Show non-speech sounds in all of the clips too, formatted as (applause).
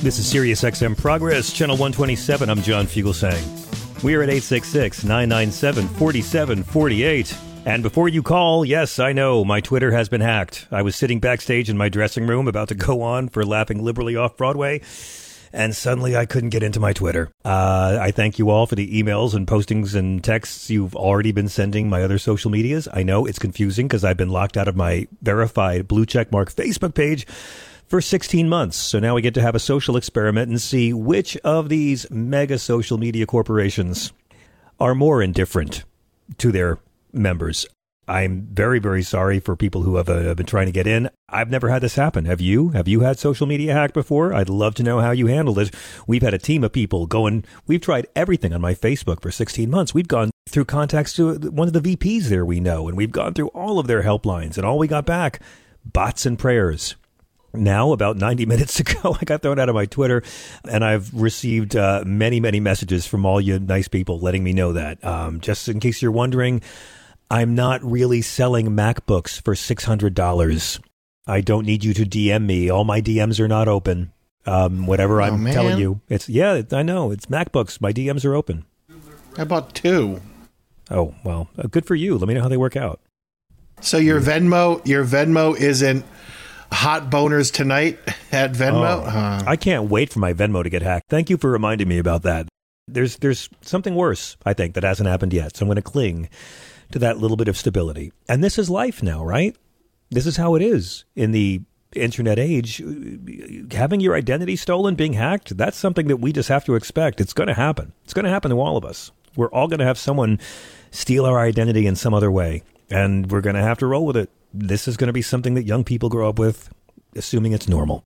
This is Sirius XM Progress, Channel 127. I'm John Fugelsang. We are at 866 997 4748. And before you call, yes, I know, my Twitter has been hacked. I was sitting backstage in my dressing room about to go on for Laughing Liberally off Broadway, and suddenly I couldn't get into my Twitter. Uh, I thank you all for the emails and postings and texts you've already been sending my other social medias. I know it's confusing because I've been locked out of my verified blue checkmark Facebook page for 16 months. So now we get to have a social experiment and see which of these mega social media corporations are more indifferent to their members. I'm very, very sorry for people who have, uh, been trying to get in. I've never had this happen. Have you? Have you had social media hacked before? I'd love to know how you handled it. We've had a team of people going, we've tried everything on my Facebook for 16 months. We've gone through contacts to one of the VPs there we know, and we've gone through all of their helplines, and all we got back bots and prayers now about 90 (laughs) minutes ago i got thrown out of my twitter and i've received uh, many many messages from all you nice people letting me know that. Um, just in case you're wondering i'm not really selling macbooks for $600 i don't need you to dm me. All my dms are not open. Um, whatever Oh, i'm man. telling you it's yeah i know it's macbooks. My dms are open. I bought two. oh well uh, good for you. Let me know how they work out. So your Venmo, your Venmo isn't hot boners tonight at Venmo. Oh, Uh, I can't wait for my Venmo to get hacked. Thank you for reminding me about that. There's there's something worse, I think, that hasn't happened yet. So I'm going to cling to that little bit of stability. And this is life now, right? This is how it is in the internet age. Having your identity stolen, being hacked, that's something that we just have to expect. It's going to happen. It's going to happen to all of us. We're all going to have someone steal our identity in some other way, and we're going to have to roll with it. This is going to be something that young people grow up with, assuming it's normal.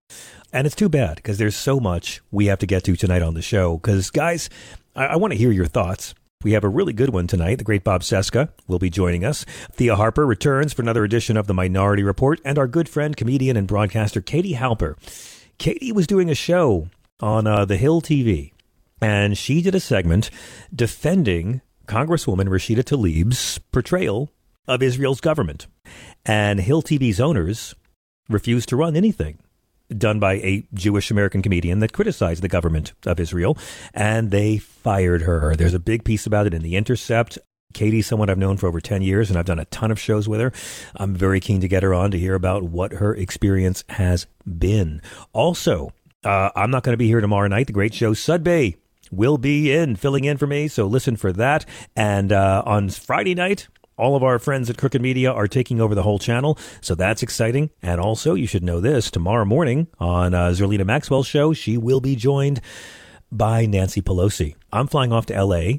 And it's too bad because there's so much we have to get to tonight on the show. Because, guys, I, I want to hear your thoughts. We have a really good one tonight. The great Bob Cesca will be joining us. Thea Harper returns for another edition of the Minority Report, and our good friend, comedian, and broadcaster Katie Halper. Katie was doing a show on uh, the Hill TV, and she did a segment defending Congresswoman Rashida Tlaib's portrayal of Israel's government. And Hill TV's owners refused to run anything done by a Jewish American comedian that criticized the government of Israel, and they fired her. There's a big piece about it in The Intercept. Katie's someone I've known for over 10 years, and I've done a ton of shows with her. I'm very keen to get her on to hear about what her experience has been. Also, uh, I'm not going to be here tomorrow night. The great Joe Sudbay will be in, filling in for me, so listen for that. And uh, on Friday night, all of our friends at Crooked Media are taking over the whole channel, so that's exciting. And also, you should know this tomorrow morning on uh, Zerlina Maxwell's show, she will be joined by Nancy Pelosi. I'm flying off to LA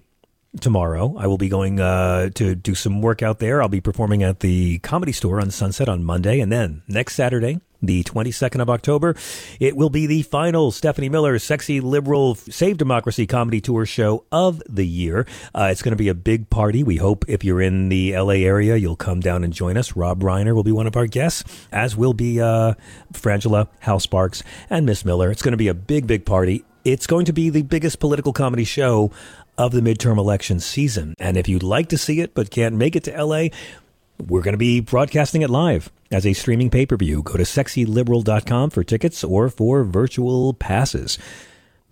tomorrow. I will be going uh, to do some work out there. I'll be performing at the Comedy Store on Sunset on Monday, and then next Saturday, the 22nd of October, it will be the final Stephanie Miller Sexy Liberal Save Democracy Comedy Tour show of the year. Uh, it's going to be a big party. We hope if you're in the LA area, you'll come down and join us. Rob Reiner will be one of our guests, as will be uh, Frangela, Hal Sparks, and Miss Miller. It's going to be a big, big party. It's going to be the biggest political comedy show of the midterm election season. And if you'd like to see it but can't make it to LA, we're going to be broadcasting it live as a streaming pay per view. Go to sexyliberal.com for tickets or for virtual passes.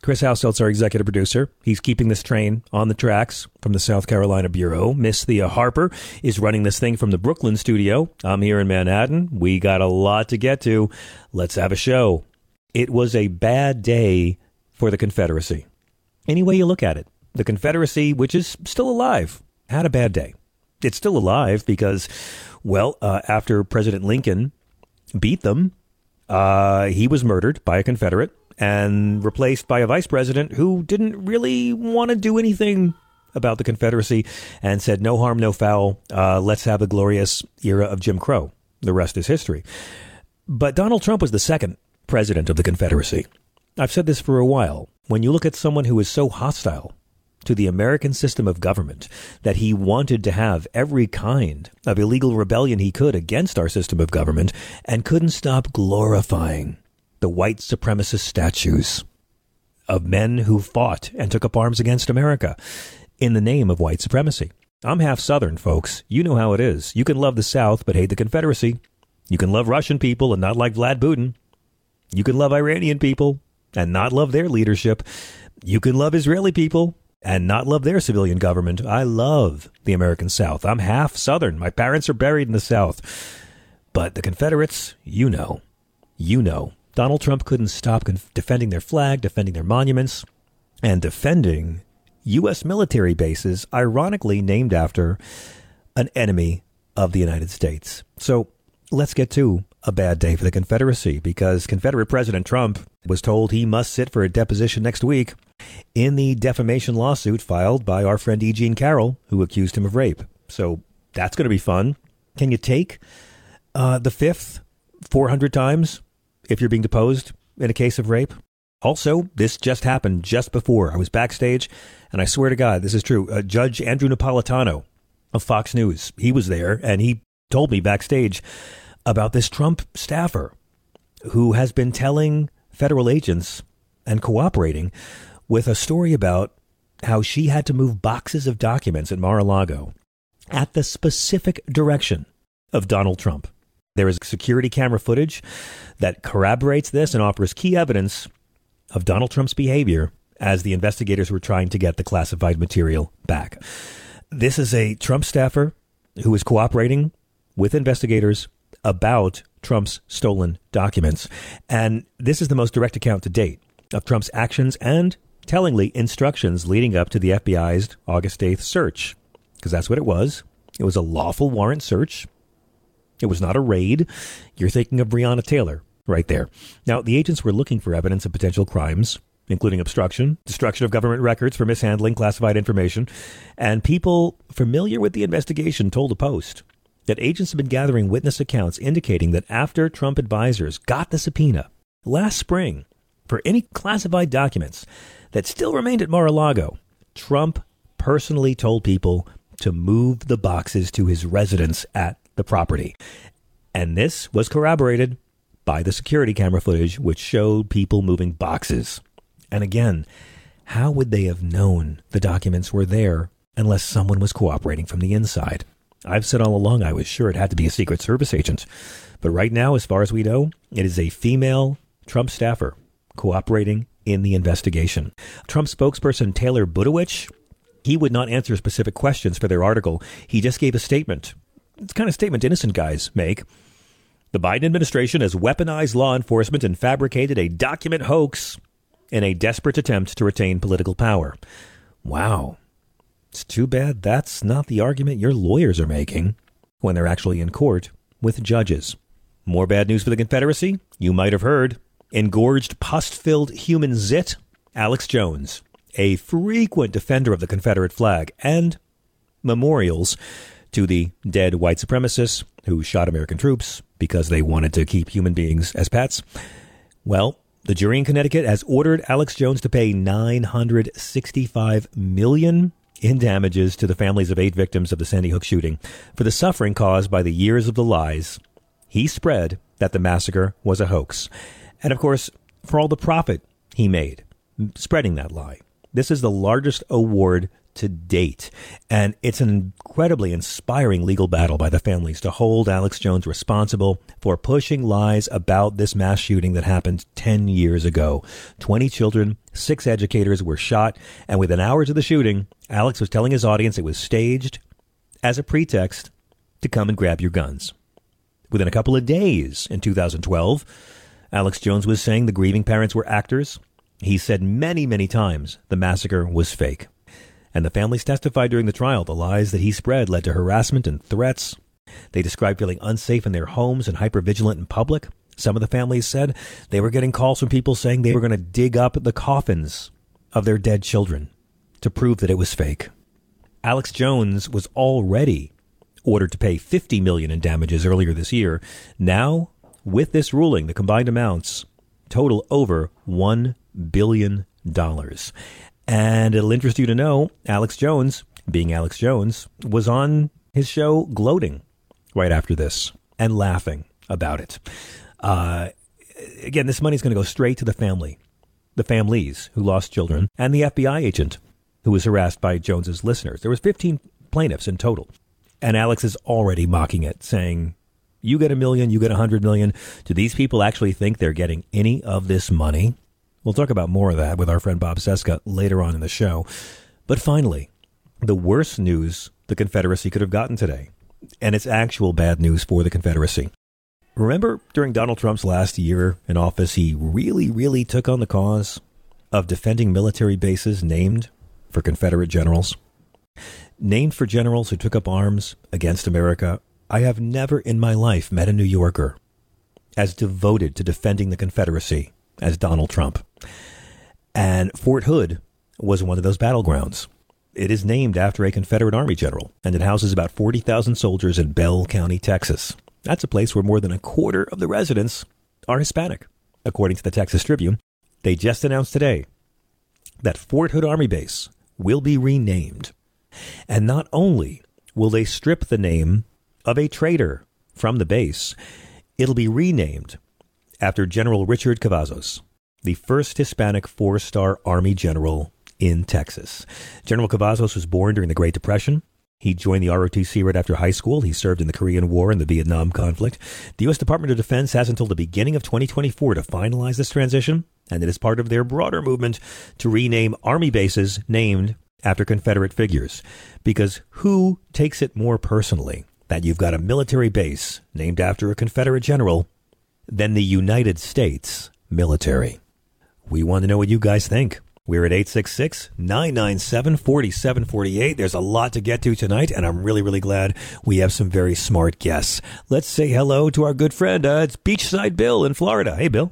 Chris Householt's our executive producer. He's keeping this train on the tracks from the South Carolina Bureau. Miss Thea Harper is running this thing from the Brooklyn studio. I'm here in Manhattan. We got a lot to get to. Let's have a show. It was a bad day for the Confederacy. Any way you look at it. the Confederacy, which is still alive, had a bad day. It's still alive because, well, uh, after President Lincoln beat them, uh, he was murdered by a Confederate and replaced by a vice president who didn't really want to do anything about the Confederacy and said, no harm, no foul. Uh, let's have a glorious era of Jim Crow. The rest is history. But Donald Trump was the second president of the Confederacy. I've said this for a while. When you look at someone who is so hostile to the American system of government that he wanted to have every kind of illegal rebellion he could against our system of government and couldn't stop glorifying the white supremacist statues of men who fought and took up arms against America in the name of white supremacy. I'm half Southern, folks. You know how it is. You can love the South but hate the Confederacy. You can love Russian people and not like Vlad Putin. You can love Iranian people and not love their leadership. You can love Israeli people and not love their civilian government. I love the American South. I'm half Southern. My parents are buried in the South. But the Confederates, you know, you know, Donald Trump couldn't stop defending their flag, defending their monuments, and defending U.S. military bases, ironically named after an enemy of the United States. So let's get to a bad day for the Confederacy because Confederate President Trump was told he must sit for a deposition next week in the defamation lawsuit filed by our friend E. Jean Carroll, who accused him of rape. So that's going to be fun. Can you take uh, the fifth 400 times if you're being deposed in a case of rape? Also, this just happened just before I was backstage, and I swear to God, this is true. Uh, Judge Andrew Napolitano of Fox News, he was there, and he told me backstage about this Trump staffer who has been telling federal agents and cooperating with a story about how she had to move boxes of documents at Mar a Lago at the specific direction of Donald Trump. There is security camera footage that corroborates this and offers key evidence of Donald Trump's behavior as the investigators were trying to get the classified material back. This is a Trump staffer who is cooperating with investigators about Trump's stolen documents. And this is the most direct account to date of Trump's actions and, tellingly, instructions leading up to the FBI's August 8th search. Because that's what it was. It was a lawful warrant search. It was not a raid. You're thinking of Breonna Taylor right there. Now, the agents were looking for evidence of potential crimes, including obstruction, destruction of government records for mishandling classified information, and people familiar with the investigation told the Post that agents have been gathering witness accounts indicating that after Trump advisors got the subpoena last spring for any classified documents that still remained at Mar a Lago, Trump personally told people to move the boxes to his residence at the property. And this was corroborated by the security camera footage, which showed people moving boxes. And again, how would they have known the documents were there unless someone was cooperating from the inside? I've said all along I was sure it had to be a Secret Service agent. But right now, as far as we know, it is a female Trump staffer cooperating in the investigation. Trump spokesperson Taylor Budowich, he would not answer specific questions for their article. He just gave a statement. It's kind of statement innocent guys make. The Biden administration has weaponized law enforcement and fabricated a document hoax in a desperate attempt to retain political power. Wow. It's too bad that's not the argument your lawyers are making when they're actually in court with judges. More bad news for the Confederacy? You might have heard. Engorged, pus filled human zit, Alex Jones, a frequent defender of the Confederate flag, and memorials to the dead white supremacists who shot American troops because they wanted to keep human beings as pets. Well, the jury in Connecticut has ordered Alex Jones to pay 965 million in damages to the families of eight victims of the Sandy Hook shooting for the suffering caused by the years of the lies he spread that the massacre was a hoax. And of course, for all the profit he made spreading that lie. This is the largest award to date. And it's an incredibly inspiring legal battle by the families to hold Alex Jones responsible for pushing lies about this mass shooting that happened 10 years ago. 20 children, six educators were shot, and within hours of the shooting, Alex was telling his audience it was staged as a pretext to come and grab your guns. Within a couple of days in 2012, Alex Jones was saying the grieving parents were actors. He said many, many times the massacre was fake. And the families testified during the trial the lies that he spread led to harassment and threats. They described feeling unsafe in their homes and hypervigilant in public. Some of the families said they were getting calls from people saying they were going to dig up the coffins of their dead children to prove that it was fake. Alex Jones was already ordered to pay 50 million in damages earlier this year. Now, with this ruling, the combined amounts total over 1 billion dollars. And it'll interest you to know Alex Jones, being Alex Jones, was on his show gloating right after this and laughing about it. Uh, again, this money is going to go straight to the family, the families who lost children, and the FBI agent who was harassed by Jones's listeners. There was 15 plaintiffs in total, and Alex is already mocking it, saying, "You get a million, you get a hundred million. Do these people actually think they're getting any of this money?" We'll talk about more of that with our friend Bob Cesca later on in the show. But finally, the worst news the Confederacy could have gotten today, and it's actual bad news for the Confederacy. Remember during Donald Trump's last year in office, he really, really took on the cause of defending military bases named for Confederate generals? Named for generals who took up arms against America, I have never in my life met a New Yorker as devoted to defending the Confederacy as Donald Trump. And Fort Hood was one of those battlegrounds. It is named after a Confederate Army general, and it houses about 40,000 soldiers in Bell County, Texas. That's a place where more than a quarter of the residents are Hispanic, according to the Texas Tribune. They just announced today that Fort Hood Army Base will be renamed. And not only will they strip the name of a traitor from the base, it'll be renamed after General Richard Cavazos, the first Hispanic four star Army general in Texas. General Cavazos was born during the Great Depression. He joined the ROTC right after high school. He served in the Korean War and the Vietnam conflict. The U.S. Department of Defense has until the beginning of 2024 to finalize this transition, and it is part of their broader movement to rename Army bases named after Confederate figures. Because who takes it more personally that you've got a military base named after a Confederate general than the United States military? We want to know what you guys think. We're at 866 997 4748. There's a lot to get to tonight, and I'm really, really glad we have some very smart guests. Let's say hello to our good friend. Uh, it's Beachside Bill in Florida. Hey, Bill.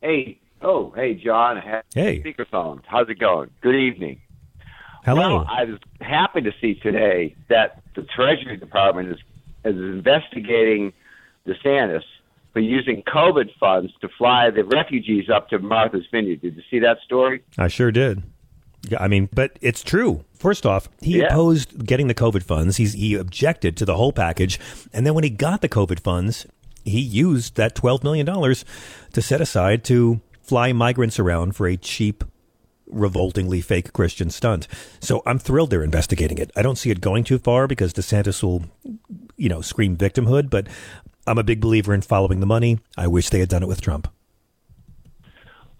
Hey. Oh, hey, John. Hey. Speakerphone. How's it going? Good evening. Hello. I was happy to see today that the Treasury Department is, is investigating DeSantis for using COVID funds to fly the refugees up to Martha's Vineyard. Did you see that story? I sure did. I mean, but it's true. First off, he Yeah. opposed getting the COVID funds. He's, he objected to the whole package. And then when he got the COVID funds, he used that $12 million to set aside to fly migrants around for a cheap, revoltingly fake Christian stunt. So I'm thrilled they're investigating it. I don't see it going too far because DeSantis will, you know, scream victimhood, but I'm a big believer in following the money. I wish they had done it with Trump.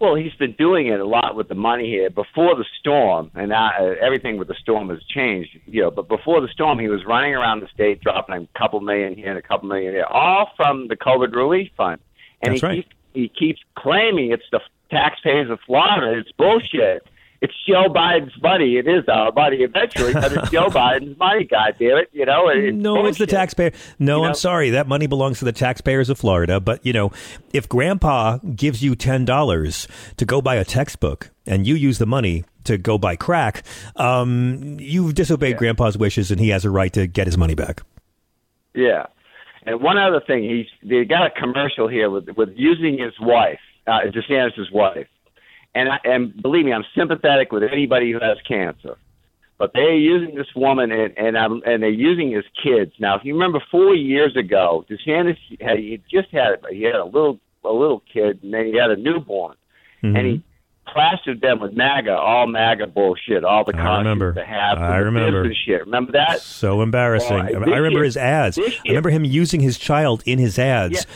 Well, he's been doing it a lot with the money here. Before the storm, and now, uh, everything with the storm has changed, you know. But before the storm, he was running around the state, dropping a couple million here and a couple million there, all from the COVID relief fund. And That's he, right. keeps, he keeps claiming it's the taxpayers of Florida. It's bullshit. It's Joe Biden's money. It is our money eventually, but it's Joe (laughs) Biden's money. God damn it, you know. It's no, it's the taxpayer. No, You I'm know? sorry. That money belongs to the taxpayers of Florida. But, you know, if grandpa gives you $10 to go buy a textbook and you use the money to go buy crack, um, you've disobeyed grandpa's wishes and he has a right to get his money back. Yeah. And one other thing, he's they got a commercial here with with using his wife, uh, DeSantis' wife, and I, and believe me, I'm sympathetic with anybody who has cancer, but they're using this woman and and I'm, and they're using his kids. Now, if you remember, four years ago, DeSantis had he just had he had a little a little kid and then he had a newborn, and he mm-hmm. Plastered them with MAGA, all MAGA bullshit, all the I remember. the hats, I remember. shit. Remember that? So embarrassing. Well, I, I remember year- his ads. I remember him using his child in his ads,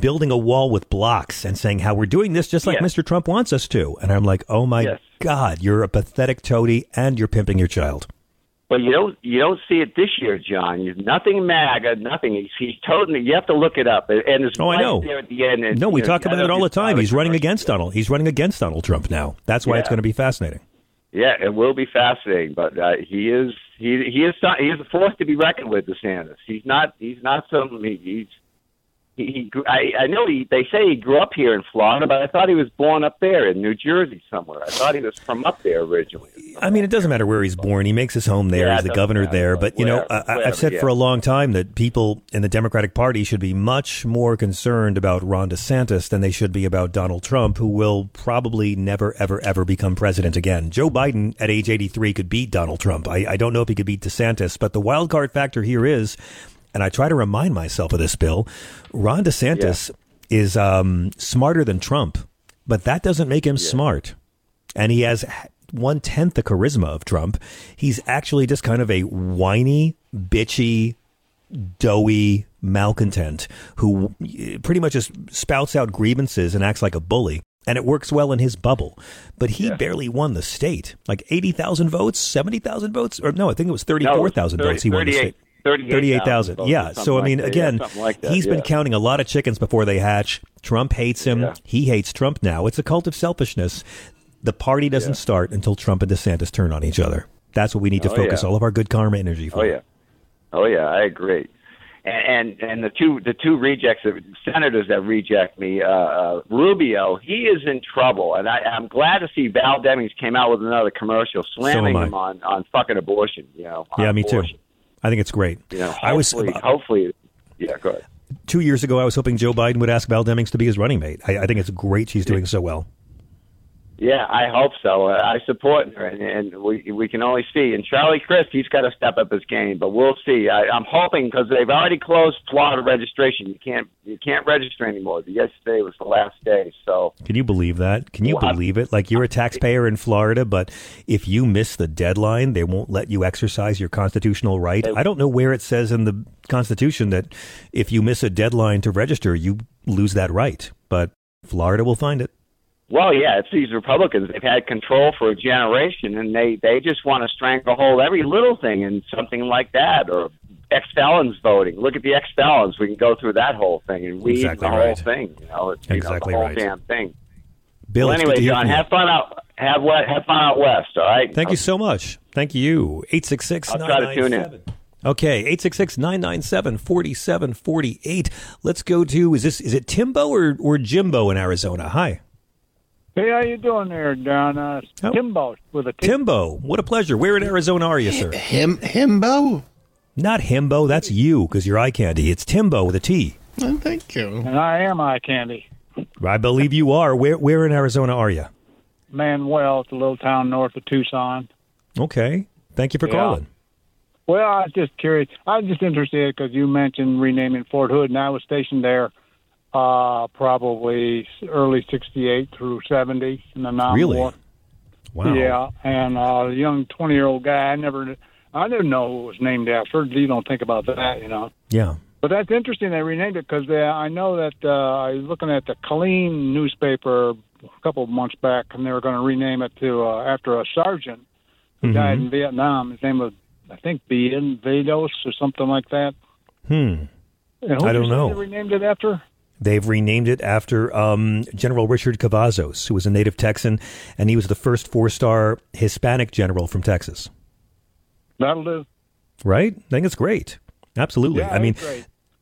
building a wall with blocks and saying how we're doing this just like Yeah. Mr. Trump wants us to. And I'm like, oh my Yes. God, you're a pathetic toady and you're pimping your child. But you don't you don't see it this year, John. You, nothing MAGA, nothing. He's, he's totally. You have to look it up. And his Oh, I know. There at the end. and, No, we you know, talk about it all the time. He's running against Donald. He's running against Donald Trump now. That's why it's going to be fascinating. Yeah, it will be fascinating, but uh, he is he he is he is a force to be reckoned with. DeSantis. He's not he's not some he, he's he, he I, I know he, they say he grew up here in Florida, but I thought he was born up there in New Jersey somewhere. I thought he was from up there originally. I mean, it doesn't matter where he's born. He makes his home there. Yeah, he's the governor matter, there. but you know, wherever- I, I've said yeah. for a long time that people in the Democratic Party should be much more concerned about Ron DeSantis than they should be about Donald Trump, who will probably never, ever, ever become president again. Joe Biden at age 83 could beat Donald Trump. I, I don't know if he could beat DeSantis, but the wild card factor here is, and I try to remind myself of this, Bill, Ron DeSantis is um, smarter than Trump, but that doesn't make him smart and he has one tenth the charisma of Trump. He's actually just kind of a whiny, bitchy, doughy malcontent who pretty much just spouts out grievances and acts like a bully. And it works well in his bubble. But he barely won the state. Like 80,000 votes, 70,000 votes? Or no, I think it was 34,000 No, votes he won the state. 38,000 38,000. votes or Yeah. So, I mean. Yeah, again, something like that, he's been counting a lot of chickens before they hatch. Trump hates him. Yeah. He hates Trump now. It's a cult of selfishness. The party doesn't start until Trump and DeSantis turn on each other. That's what we need to Oh, focus yeah. all of our good karma energy for. Oh yeah, oh yeah, I agree. And and, and the two the two rejects senators that reject me, uh, uh, Rubio, he is in trouble, and I, I'm glad to see Val Demings came out with another commercial slamming I. him on on fucking abortion. You know, Yeah, me too. I think it's great. You know, I was hopefully, hopefully, yeah, go ahead. two years ago. I was hoping Joe Biden would ask Val Demings to be his running mate. I, I think it's great she's doing so well. Yeah, I hope so. I support her, and, and we we can only see. And Charlie Crist, he's got to step up his game, but we'll see. I, I'm hoping because they've already closed Florida registration. You can't you can't register anymore. Yesterday was the last day, so Can you believe that? Can you Well, believe it? Like you're a taxpayer in Florida, but if you miss the deadline, they won't let you exercise your constitutional right. I don't know where it says in the Constitution that if you miss a deadline to register, you lose that right. But Florida will find it. Well, yeah, it's these Republicans. They've had control for a generation, and they they just want to stranglehold every little thing and something like that, or ex felons voting. Look at the ex felons. We can go through that whole thing and read Exactly the whole right. thing. You know, it's, you know, the whole right. damn thing. Bill, well, anyway, John, from you. have fun out. Have what? Have fun out west. All right. Thank you so much. Thank you. 866 I'll try to tune in. Okay, 866 997 4748. Let's go to is this is it Timbo or, or Jimbo in Arizona? Hi. Hey, how you doing there, Don? Uh, Oh. Timbo with a T. Timbo, what a pleasure. Where in Arizona are you, sir? Him, himbo. Not Himbo, that's you because you're eye candy. It's Timbo with a T. Oh, thank you. and I am eye candy. I believe you are. Where where in Arizona are you? Manuel, it's a little town north of Tucson. Okay. Thank you for Yeah. calling. Well, I was just curious. I was just interested because you mentioned renaming Fort Hood, and I was stationed there uh, probably early '68 through '70 in the Nam Really? Wow. Yeah, and uh, a young 20 year old guy. I never, I didn't know who it was named after. You don't think about that, you know. Yeah. But that's interesting. They renamed it because I know that uh, I was looking at the Killeen newspaper a couple of months back, and they were going to rename it to uh, after a sergeant who died in Vietnam. His name was, I think, Bien Vados or something like that. Hmm. I don't did you say know. They renamed it after. They've renamed it after um, General Richard Cavazos, who was a native Texan, and he was the first four star Hispanic general from Texas. That'll do. Right? I think it's great. Absolutely. Yeah, I mean.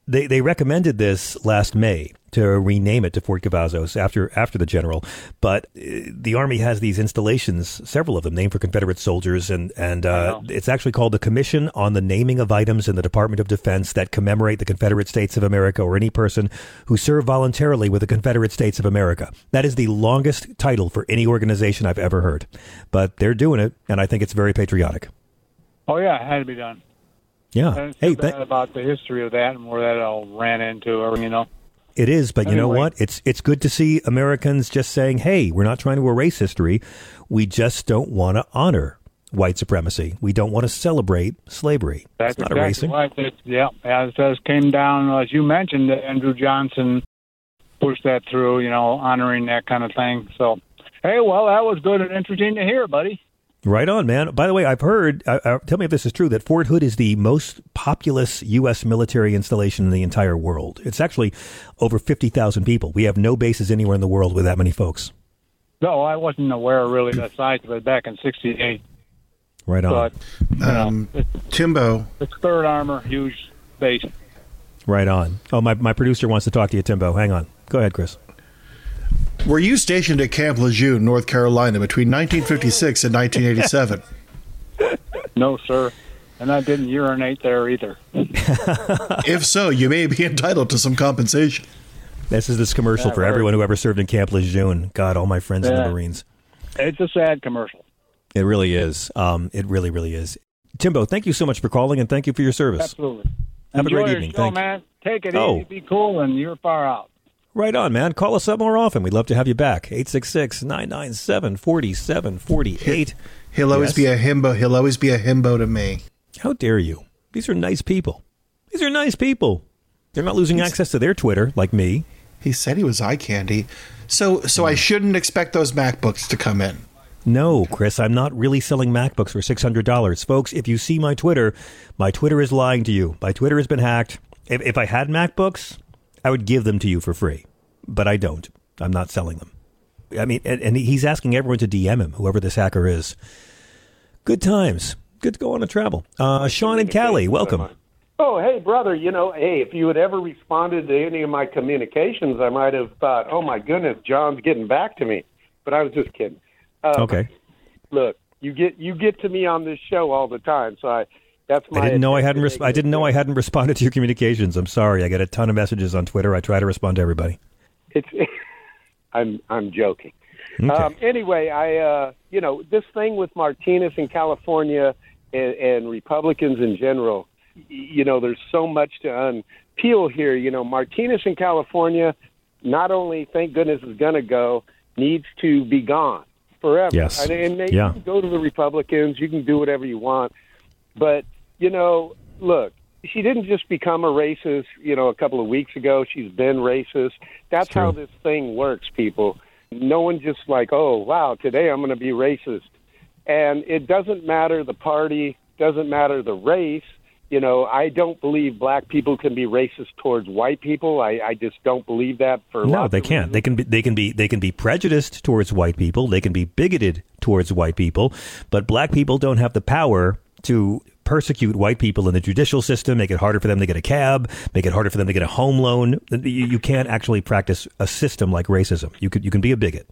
They they recommended this last May to rename it to Fort Cavazos after after the general, but uh, the army has these installations, several of them named for Confederate soldiers, and and uh, it's actually called the Commission on the Naming of Items in the Department of Defense that commemorate the Confederate States of America or any person who served voluntarily with the Confederate States of America. That is the longest title for any organization I've ever heard, but they're doing it, and I think it's very patriotic. Oh yeah, it had to be done. Yeah. And it's Hey, too bad tha- about the history of that and where that all ran into, or you know. It is, but you know what? It's it's good to see Americans just saying, "Hey, we're not trying to erase history. We just don't want to honor white supremacy. We don't want to celebrate slavery. That's it's not exactly erasing." right. Yeah, as as came down as you mentioned, Andrew Johnson pushed that through. You know, honoring that kind of thing. So, hey, well, that was good and interesting to hear, buddy. Right on, man. By the way, I've heard. Uh, uh, tell me if this is true. That Fort Hood is the most populous U.S. military installation in the entire world. It's actually over fifty thousand people. We have no bases anywhere in the world with that many folks. No, I wasn't aware really of the size of it back in '68. Right on. But you know, Um, it's, Timbo, it's third armor, huge base. Right on. Oh, my, my producer wants to talk to you, Timbo. Hang on. Go ahead, Chris. Were you stationed at Camp Lejeune, North Carolina, between 1956 and 1987? (laughs) No, sir. And I didn't urinate there either. (laughs) if so, you may be entitled to some compensation. This is this commercial Yeah, for everyone who ever served in Camp Lejeune. God, all my friends in Yeah. the Marines. It's a sad commercial. It really is. Um, it really, really is. Timbo, thank you so much for calling and thank you for your service. Absolutely. Have a Enjoy great your evening. show, Thank you. man. Take it Oh. easy, be cool, and you're far out. Right on, man. Call us up more often. We'd love to have you back. 866 997 4748. He'll always Yes. be a himbo. He'll always be a himbo to me. How dare you? These are nice people. These are nice people. They're not losing access to their Twitter like me. He said he was eye candy. So, so I shouldn't expect those MacBooks to come in. No, Chris, I'm not really selling MacBooks for $600. Folks, if you see my Twitter, my Twitter is lying to you. My Twitter has been hacked. If, if I had MacBooks, I would give them to you for free. But I don't. I'm not selling them. I mean, and, and he's asking everyone to DM him, whoever this hacker is. Good times. Good to go on a travel. Uh, Sean and Cali, welcome. Oh, hey, brother. You know, hey, if you had ever responded to any of my communications, I might have thought, oh my goodness, John's getting back to me. But I was just kidding. Uh, Okay. Look, you get you get to me on this show all the time, so I that's my. I didn't know I hadn't. Res- I didn't know I hadn't responded to your communications. I'm sorry. I get a ton of messages on Twitter. I try to respond to everybody. It's. (laughs) I'm I'm joking. Okay. Um, anyway, I uh, you know this thing with Martinez in California and, and Republicans in general. You know, there's so much to unpeel here. You know, Martinez in California, not only thank goodness is going to go, needs to be gone forever. Yes. and, and they, Yeah. you can go to the Republicans. You can do whatever you want, but you know, look. She didn't just become a racist, you know, a couple of weeks ago. She's been racist. That's how this thing works, people. No one just like, oh, wow, today I'm going to be racist. And it doesn't matter the party, doesn't matter the race. You know, I don't believe black people can be racist towards white people. I, I just don't believe that for No, they can't. They can be. They can be. They can be prejudiced towards white people. They can be bigoted towards white people. But black people don't have the power to persecute white people in the judicial system, make it harder for them to get a cab, make it harder for them to get a home loan. You, you can't actually practice a system like racism. You could. You can be a bigot.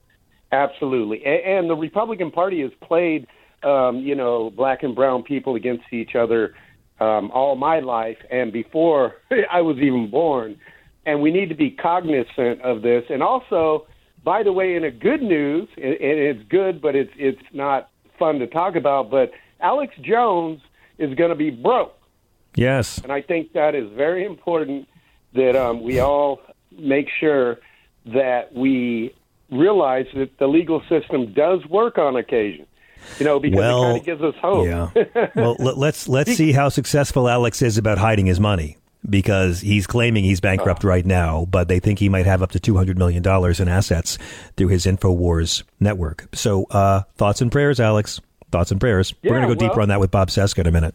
Absolutely, and, the Republican Party has played, um, you know, black and brown people against each other um, all my life and before (laughs) I was even born. And we need to be cognizant of this. And also, by the way, in a good news, and it's good, but it's it's not fun to talk about. But Alex Jones is going to be broke. Yes. And I think that is very important that um, we all make sure that we realize that the legal system does work on occasion. You know, because Well, it kind of gives us hope. Yeah. well, let, let's let's (laughs) see how successful Alex is about hiding his money because he's claiming he's bankrupt right now, but they think he might have up to two hundred million dollars in assets through his Infowars network. So, uh, thoughts and prayers, Alex. Thoughts and prayers. We're going to go deeper on that with Bob Cesca in a minute.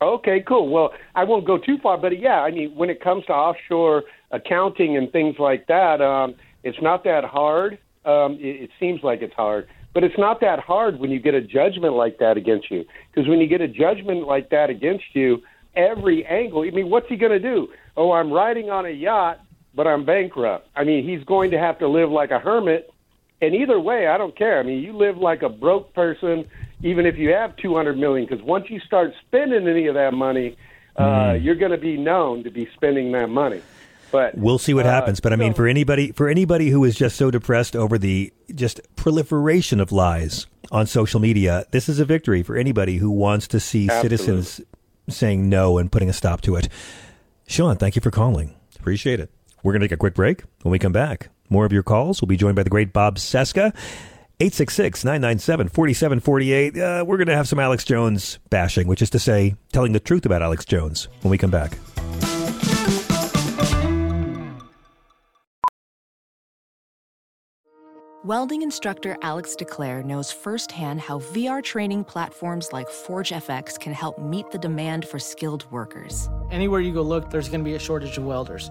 Okay, cool. Well, I won't go too far, but yeah, I mean, when it comes to offshore accounting and things like that, um, it's not that hard. Um, it, it seems like it's hard, but it's not that hard when you get a judgment like that against you. Because when you get a judgment like that against you, every angle. I mean, what's he going to do? Oh, I'm riding on a yacht, but I'm bankrupt. I mean, he's going to have to live like a hermit. And either way, I don't care. I mean, you live like a broke person, even if you have two hundred million, because once you start spending any of that money, uh, you're going to be known to be spending that money. But We'll see what uh, happens, but I mean, so- for anybody for anybody who is just so depressed over the just proliferation of lies on social media, this is a victory for anybody who wants to see Absolutely. citizens saying no and putting a stop to it. Sean, thank you for calling. Appreciate it. We're going to take a quick break. When we come back, more of your calls. We'll be joined by the great Bob Cesca. 866 997 4748. Uh, We're going to have some Alex Jones bashing, which is to say, telling the truth about Alex Jones when we come back. Welding instructor Alex DeClaire knows firsthand how VR training platforms like ForgeFX can help meet the demand for skilled workers. Anywhere you go look, there's going to be a shortage of welders.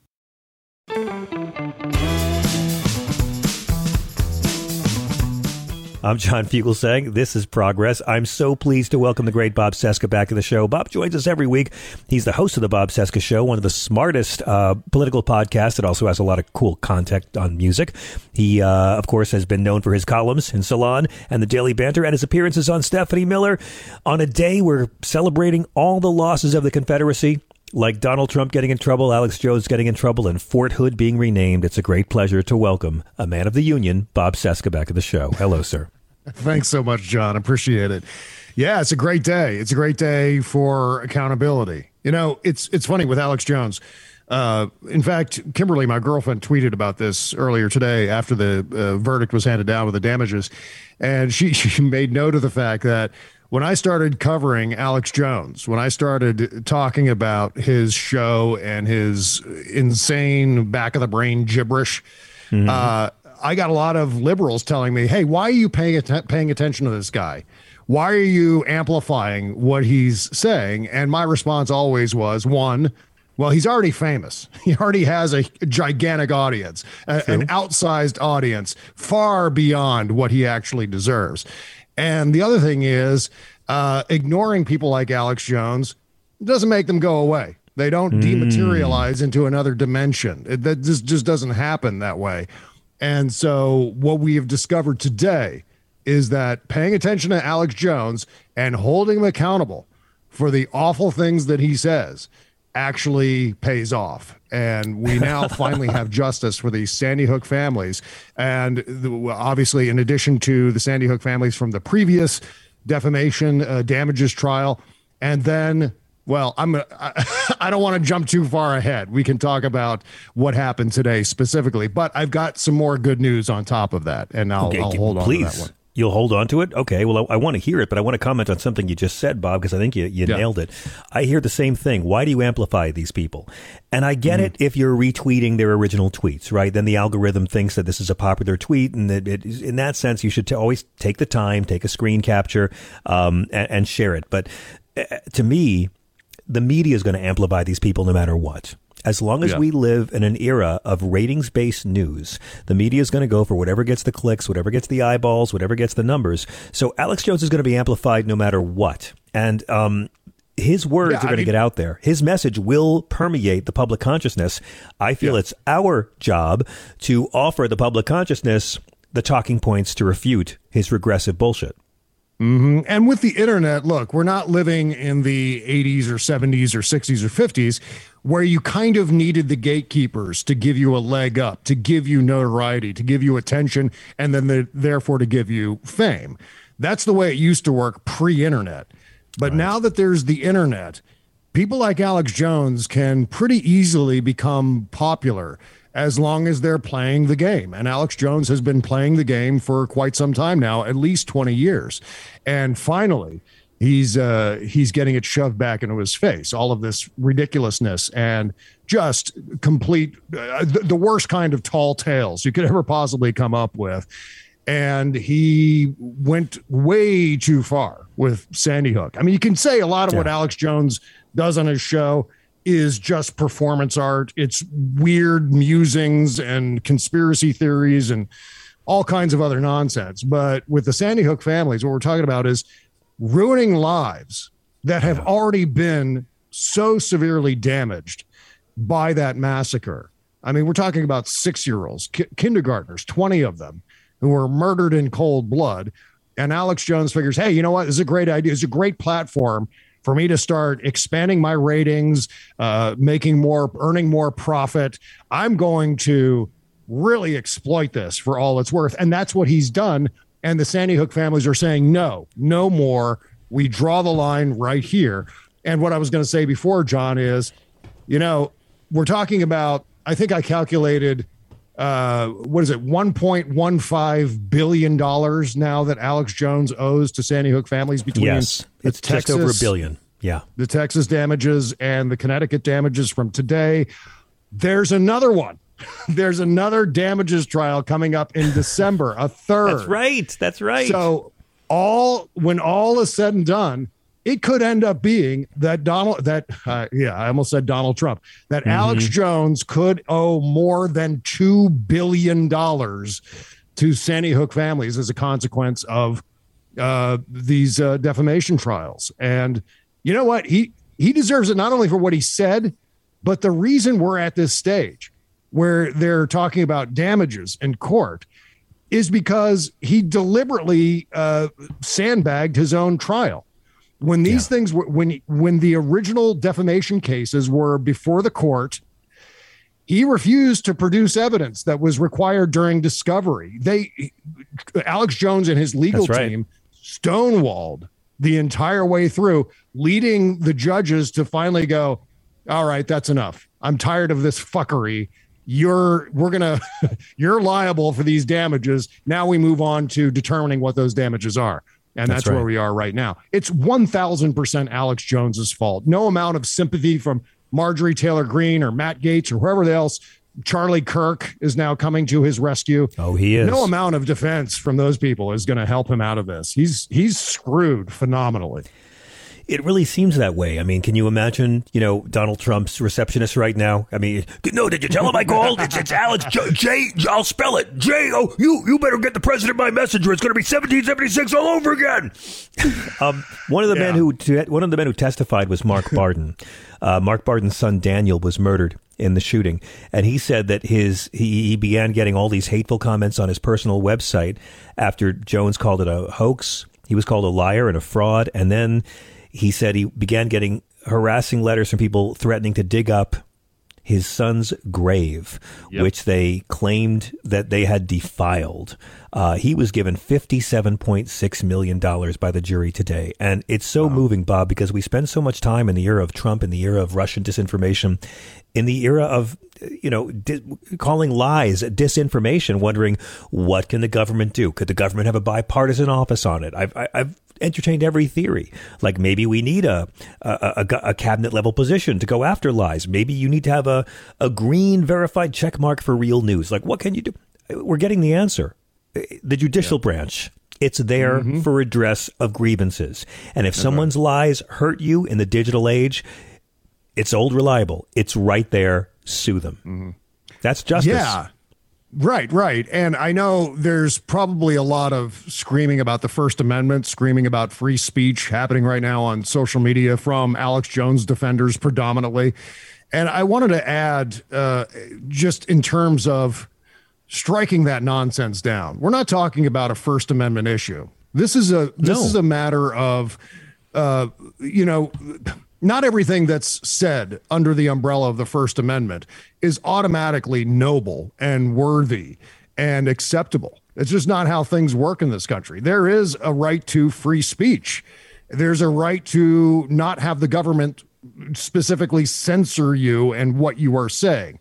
I'm John Fugelsang. This is Progress. I'm so pleased to welcome the great Bob Cesca back to the show. Bob joins us every week. He's the host of the Bob Cesca Show, one of the smartest uh, political podcasts. It also has a lot of cool content on music. He, uh, of course, has been known for his columns in Salon and the Daily Banter and his appearances on Stephanie Miller. On a day we're celebrating all the losses of the Confederacy, like Donald Trump getting in trouble, Alex Jones getting in trouble, and Fort Hood being renamed, it's a great pleasure to welcome a man of the Union, Bob Cesca, back at the show. Hello, sir. (laughs) Thanks so much, John. Appreciate it. Yeah, it's a great day. It's a great day for accountability. You know, it's it's funny with Alex Jones. Uh, in fact, Kimberly, my girlfriend, tweeted about this earlier today after the uh, verdict was handed down with the damages, and she (laughs) she made note of the fact that when I started covering Alex Jones, when I started talking about his show and his insane back of the brain gibberish, mm-hmm. uh, I got a lot of liberals telling me, "Hey, why are you paying att- paying attention to this guy? Why are you amplifying what he's saying?" And my response always was, one, well, he's already famous. (laughs) He already has a gigantic audience, a, an outsized audience, far beyond what he actually deserves. And the other thing is, uh, ignoring people like Alex Jones doesn't make them go away. They don't mm. dematerialize into another dimension. It, that just, just doesn't happen that way. And so, what we have discovered today is that paying attention to Alex Jones and holding him accountable for the awful things that he says actually pays off. And we now (laughs) finally have justice for the Sandy Hook families. And the, obviously, in addition to the Sandy Hook families from the previous defamation uh, damages trial, and then well, I'm I, (laughs) I don't want to jump too far ahead. We can talk about what happened today specifically, but I've got some more good news on top of that, and I'll, okay, I'll hold on please. to that one. You'll hold on to it? Okay. Well, I, I, want to hear it, but I want to comment on something you just said, Bob, because I think you, you yeah. nailed it. I hear the same thing. Why do you amplify these people? And I get mm-hmm. it if you're retweeting their original tweets, right? Then the algorithm thinks that this is a popular tweet. And that it, in that sense, you should t- always take the time, take a screen capture, um, and, and share it. But uh, to me, the media is going to amplify these people no matter what. As long as yeah. we live in an era of ratings based news, the media is going to go for whatever gets the clicks, whatever gets the eyeballs, whatever gets the numbers. So Alex Jones is going to be amplified no matter what. And um, his words yeah, are going to get out there. His message will permeate the public consciousness. I feel yeah. it's our job to offer the public consciousness the talking points to refute his regressive bullshit. Mm-hmm. And with the internet, look, we're not living in the 80s or 70s or 60s or 50s where you kind of needed the gatekeepers to give you a leg up, to give you notoriety, to give you attention, and then the, therefore to give you fame. That's the way it used to work pre internet. But right. now that there's the internet, people like Alex Jones can pretty easily become popular as long as they're playing the game. And Alex Jones has been playing the game for quite some time now, at least 20 years. And finally, he's uh, he's getting it shoved back into his face. All of this ridiculousness and just complete uh, the, the worst kind of tall tales you could ever possibly come up with. And he went way too far with Sandy Hook. I mean, you can say a lot of yeah. what Alex Jones does on his show is just performance art. It's weird musings and conspiracy theories and all kinds of other nonsense. But with the Sandy Hook families, what we're talking about is ruining lives that have already been so severely damaged by that massacre I mean, we're talking about six year olds, ki- kindergartners, 20 of them who were murdered in cold blood. And Alex Jones figures, hey, you know what? This is a great idea. It's a great platform for me to start expanding my ratings, uh, making more, earning more profit. I'm going to really exploit this for all it's worth. And that's what he's done. And the Sandy Hook families are saying, no, no more. We draw the line right here. And what I was going to say before, John, is, you know, we're talking about, I think I calculated, uh, what is it, $1.15 billion now that Alex Jones owes to Sandy Hook families between yes, it's just over a billion. Yeah. The Texas damages and the Connecticut damages from today. There's another one. (laughs) There's another damages trial coming up in December, a (laughs) third. That's right. That's right. So all when all is said and done, it could end up being that Donald that uh, yeah, I almost said Donald Trump, that Mm-hmm. Alex Jones could owe more than 2 billion dollars to Sandy Hook families as a consequence of uh, these uh, defamation trials. And you know what? He he deserves it not only for what he said, but the reason we're at this stage where they're talking about damages in court is because he deliberately uh, sandbagged his own trial. When these things were when when the original defamation cases were before the court, he refused to produce evidence that was required during discovery. They Alex Jones and his legal right. team stonewalled the entire way through, leading the judges to finally go, "All right, that's enough. I'm tired of this fuckery. You're we're gonna (laughs) you're liable for these damages. Now we move on to determining what those damages are." And That's that's, where we are right now. It's 1000% Alex Jones's fault. No amount of sympathy from Marjorie Taylor Greene or Matt Gaetz or whoever else. Charlie Kirk is now coming to his rescue. Oh, he is. No amount of defense from those people is going to help him out of this. He's he's screwed phenomenally. It really seems that way. I mean, can you imagine, you know, Donald Trump's receptionist right now? I mean, no, did you tell him I called? It's, it's Alex J, J. I'll spell it. J. Oh, you you better get the president my messenger. It's going to be 1776 all over again. (laughs) Um, one of the men who one of the men who testified was Mark (laughs) Barden. Uh, Mark Barden's son Daniel was murdered in the shooting, and he said that his he, he began getting all these hateful comments on his personal website after Jones called it a hoax. He was called a liar and a fraud, and then he said he began getting harassing letters from people threatening to dig up his son's grave, which they claimed that they had defiled. Uh, he was given $57.6 million by the jury today. And it's so moving, Bob, because we spend so much time in the era of Trump, in the era of Russian disinformation, in the era of, you know, di- calling lies disinformation, wondering what can the government do? Could the government have a bipartisan office on it? I've, I- I've entertained every theory. Like maybe we need a a, a, a cabinet level position to go after lies. Maybe you need to have a, a green verified check mark for real news. Like what can you do? We're getting the answer. The judicial branch. It's there for redress of grievances. And if someone's lies hurt you in the digital age, it's old reliable. It's right there. Sue them. That's justice. Yeah. Right, right. And I know there's probably a lot of screaming about the First Amendment, screaming about free speech happening right now on social media from Alex Jones defenders predominantly. And I wanted to add, uh, just in terms of striking that nonsense down, we're not talking about a First Amendment issue. This is a this No. is a matter of, uh, you know, not everything that's said under the umbrella of the First Amendment is automatically noble and worthy and acceptable. It's just not how things work in this country. There is a right to free speech. There's a right to not have the government specifically censor you and what you are saying.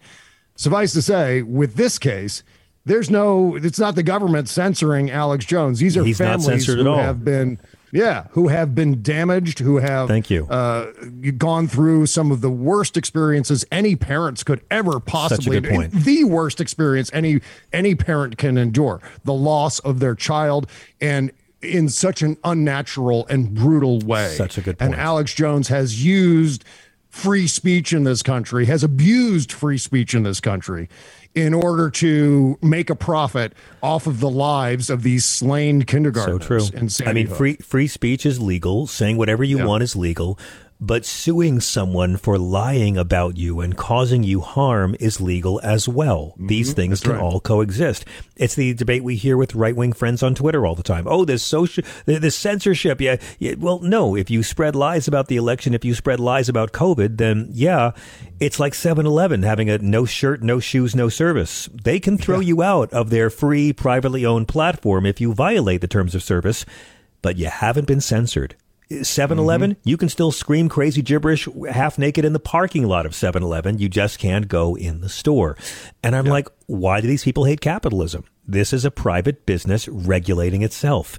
Suffice to say, with this case, there's no, it's not the government censoring Alex Jones. These are He's families who have been, yeah, who have been damaged, who have Thank you. uh, gone through some of the worst experiences any parents could ever possibly good point. the worst experience any any parent can endure the loss of their child and in such an unnatural and brutal way Such a good and alex jones has used free speech in this country has abused free speech in this country in order to make a profit off of the lives of these slain kindergartners. So true. I mean, free free speech is legal. Saying whatever you Yeah. want is legal. But suing someone for lying about you and causing you harm is legal as well. Mm-hmm. These things can right. all coexist. It's the debate we hear with right wing friends on Twitter all the time. Oh, this social, there's censorship. Yeah, yeah. Well, no. If you spread lies about the election, if you spread lies about COVID, then yeah, it's like 7-Eleven having a no shirt, no shoes, no service. They can throw you out of their free, privately owned platform if you violate the terms of service, but you haven't been censored. 7 Eleven, you can still scream crazy gibberish half naked in the parking lot of 7 Eleven. You just can't go in the store. And I'm like, why do these people hate capitalism? This is a private business regulating itself.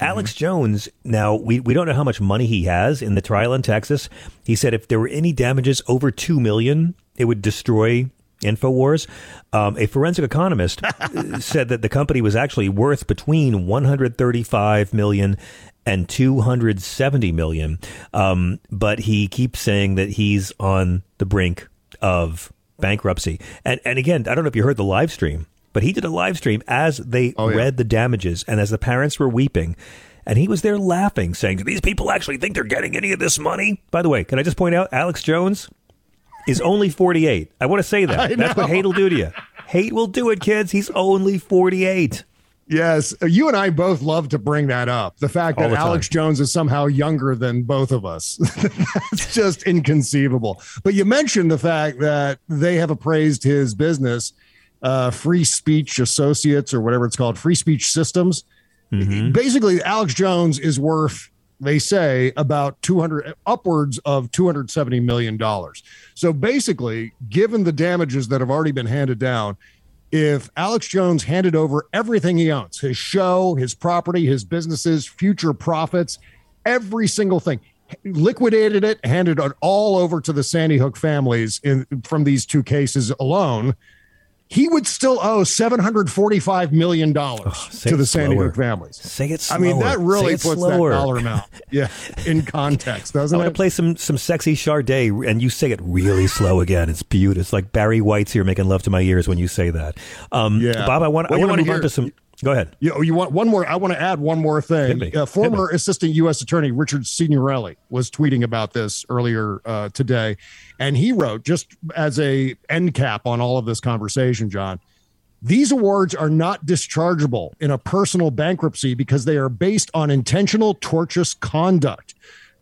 Alex Jones, now we, we don't know how much money he has in the trial in Texas. He said if there were any damages over two million, it would destroy Infowars. Um, a forensic economist (laughs) said that the company was actually worth between 135 million and 270 million. Um, but he keeps saying that he's on the brink of bankruptcy. And and again, I don't know if you heard the live stream, but he did a live stream as they Oh, yeah. read the damages and as the parents were weeping. And he was there laughing, saying, Do these people actually think they're getting any of this money? By the way, can I just point out Alex Jones is only 48. I want to say that. (laughs) That's what hate will do to you. Hate will do it, kids. He's only 48. Yes, you and I both love to bring that up. The fact All that the. Alex Jones is somehow younger than both of us. (laughs) That's just inconceivable. But you mentioned the fact that they have appraised his business, uh, Free Speech Associates or whatever it's called, Free Speech Systems. Basically, Alex Jones is worth, they say, about 200, upwards of $270 million. So basically, given the damages that have already been handed down, if Alex Jones handed over everything he owns, his show, his property, his businesses, future profits, every single thing, liquidated it, handed it all over to the Sandy Hook families in, from these two cases alone, he would still owe $745 million say to the Sandy. Hook families. Say it Slower. I mean, that really puts slower. that dollar amount (laughs) yeah, in context, I doesn't want to play some some sexy Sade, and you say it really slow again. It's beautiful. It's like Barry White's here making love to my ears when you say that. Um, Yeah. Bob, I want Well, I want to move on hear- to some. Go ahead. You, you want one more? I want to add one more thing. Uh, former Assistant U.S. Attorney Richard Signorelli was tweeting about this earlier uh, today, and he wrote just as a end cap on all of this conversation, John. These awards are not dischargeable in a personal bankruptcy because they are based on intentional tortious conduct.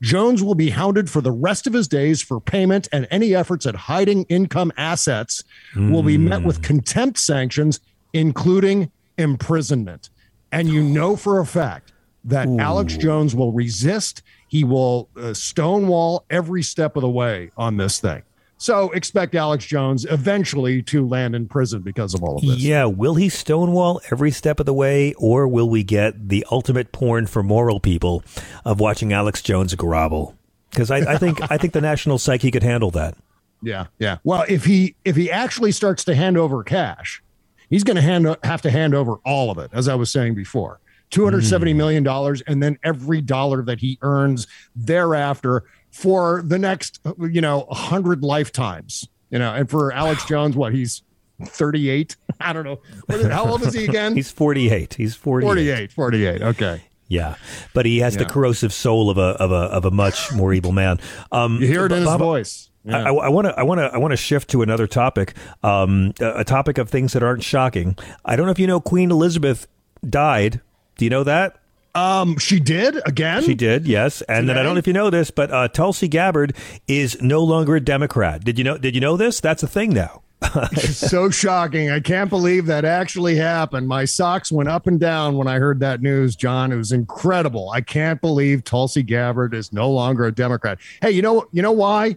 Jones will be hounded for the rest of his days for payment, and any efforts at hiding income assets will be met with contempt sanctions, including imprisonment. And you know for a fact that Alex Jones will resist. He will uh, stonewall every step of the way on this thing. So expect Alex Jones eventually to land in prison because of all of this. Yeah, will he stonewall every step of the way, or will we get the ultimate porn for moral people of watching Alex Jones grovel? Because I, I think I think the national psyche could handle that. Yeah, yeah. Well, if he if he actually starts to hand over cash, he's going to hand have to hand over all of it, as I was saying before. Two hundred seventy million dollars, and then every dollar that he earns thereafter for the next, you know, hundred lifetimes. You know, and for Alex Jones, what he's thirty eight. (laughs) I don't know. What is- How old is he again? He's 48. He's 48. 48. 48. Okay. Yeah, but he has the corrosive soul of a of a of a much more evil man. Um, You hear it in his Bob, voice. Yeah. I want to I want to I want to shift to another topic, um, a a topic of things that aren't shocking. I don't know if you know Queen Elizabeth died. Do you know that? Um, she did again. She did, yes. And then I don't know if you know this, but uh, Tulsi Gabbard is no longer a Democrat. Did you know? Did you know this? That's a thing now. (laughs) so shocking. I can't believe that actually happened. My socks went up and down when I heard that news, John. It was incredible. I can't believe Tulsi Gabbard is no longer a Democrat. Hey, you know you know why?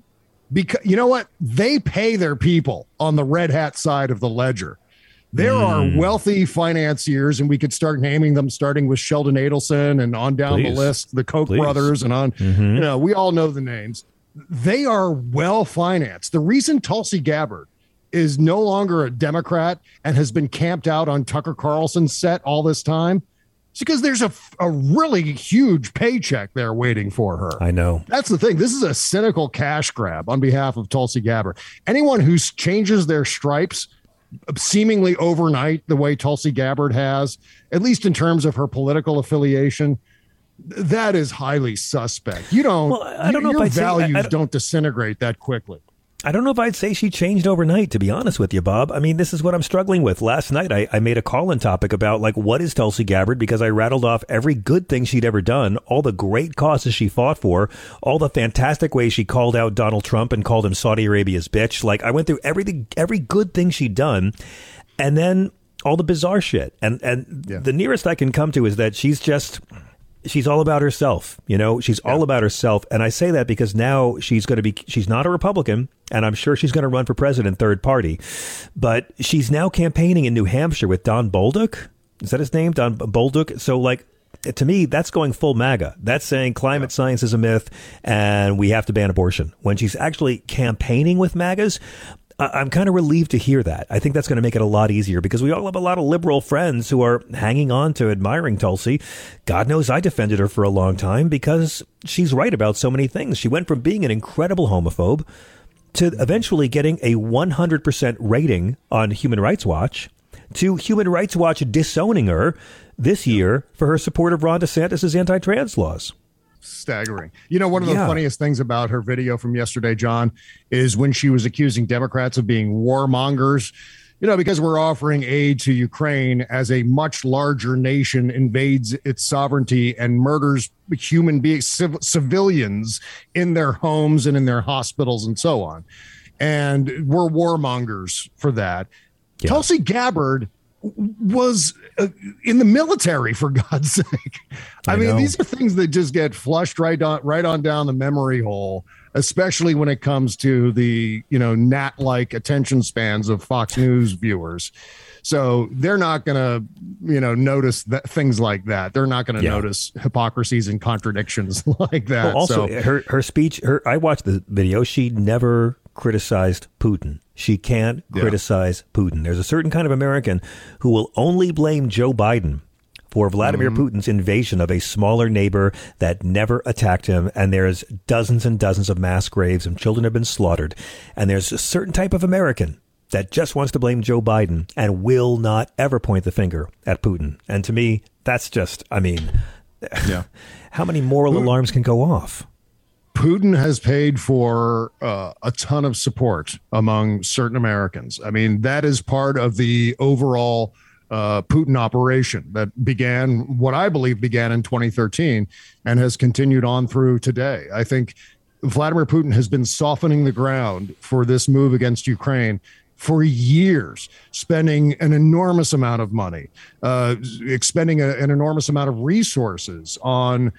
Because you know what? They pay their people on the red hat side of the ledger. There are wealthy financiers, and we could start naming them, starting with Sheldon Adelson and on down Please. the list, the Koch Please. brothers, and on. Mhm. You know, we all know the names. They are well financed. The reason Tulsi Gabbard is no longer a Democrat and has been camped out on Tucker Carlson's set all this time is because there's a, a really huge paycheck there waiting for her. I know. That's the thing. This is a cynical cash grab on behalf of Tulsi Gabbard. Anyone who changes their stripes seemingly overnight, the way Tulsi Gabbard has, at least in terms of her political affiliation, that is highly suspect. You don't. Well, I don't know your if I'd say- I- values I don't- don't disintegrate that quickly. I don't know if I'd say she changed overnight, to be honest with you, Bob. I mean, this is what I'm struggling with. Last night, I, I made a call in topic about, like, what is Tulsi Gabbard? Because I rattled off every good thing she'd ever done, all the great causes she fought for, all the fantastic ways she called out Donald Trump and called him Saudi Arabia's bitch. Like, I went through everything, every good thing she'd done. And then all the bizarre shit. And, and the nearest I can come to is that she's just, she's all about herself. You know, she's all about herself. And I say that because now she's going to be, she's not a Republican, and I'm sure she's going to run for president, third party. But she's now campaigning in New Hampshire with Don Bolduc. Is that his name? Don Bolduc. So, like, to me, that's going full MAGA. That's saying climate science is a myth and we have to ban abortion. When she's actually campaigning with MAGAs, I'm kind of relieved to hear that. I think that's going to make it a lot easier because we all have a lot of liberal friends who are hanging on to admiring Tulsi. God knows I defended her for a long time because she's right about so many things. She went from being an incredible homophobe to eventually getting a 100% rating on Human Rights Watch to Human Rights Watch disowning her this year for her support of Ron DeSantis' anti-trans laws. Staggering. You know, one of the Yeah. funniest things about her video from yesterday, John, is when she was accusing Democrats of being warmongers. You know, because we're offering aid to Ukraine as a much larger nation invades its sovereignty and murders human beings, civ- civilians in their homes and in their hospitals and so on. And we're warmongers for that. Tulsi Gabbard was uh, in the military for God's (laughs) sake. I, I mean, know. these are things that just get flushed right on right on down the memory hole, especially when it comes to the you know gnat like attention spans of Fox News viewers. So they're not going to you know notice that things like that. They're not going to Yeah. notice hypocrisies and contradictions (laughs) like that. Well, also, so, her her speech. Her I watched the video. She never criticized Putin. She can't Yeah. criticize Putin. There's a certain kind of American who will only blame Joe Biden for Vladimir Mm-hmm. Putin's invasion of a smaller neighbor that never attacked him. And there's dozens and dozens of mass graves and children have been slaughtered. And there's a certain type of American that just wants to blame Joe Biden and will not ever point the finger at Putin. And to me, that's just, I mean, yeah. (laughs) how many moral alarms can go off? Putin has paid for uh, a ton of support among certain Americans. I mean, that is part of the overall uh, Putin operation that began, what I believe began in 2013 and has continued on through today. I think Vladimir Putin has been softening the ground for this move against Ukraine for years, spending an enormous amount of money, uh, expending a- an enormous amount of resources on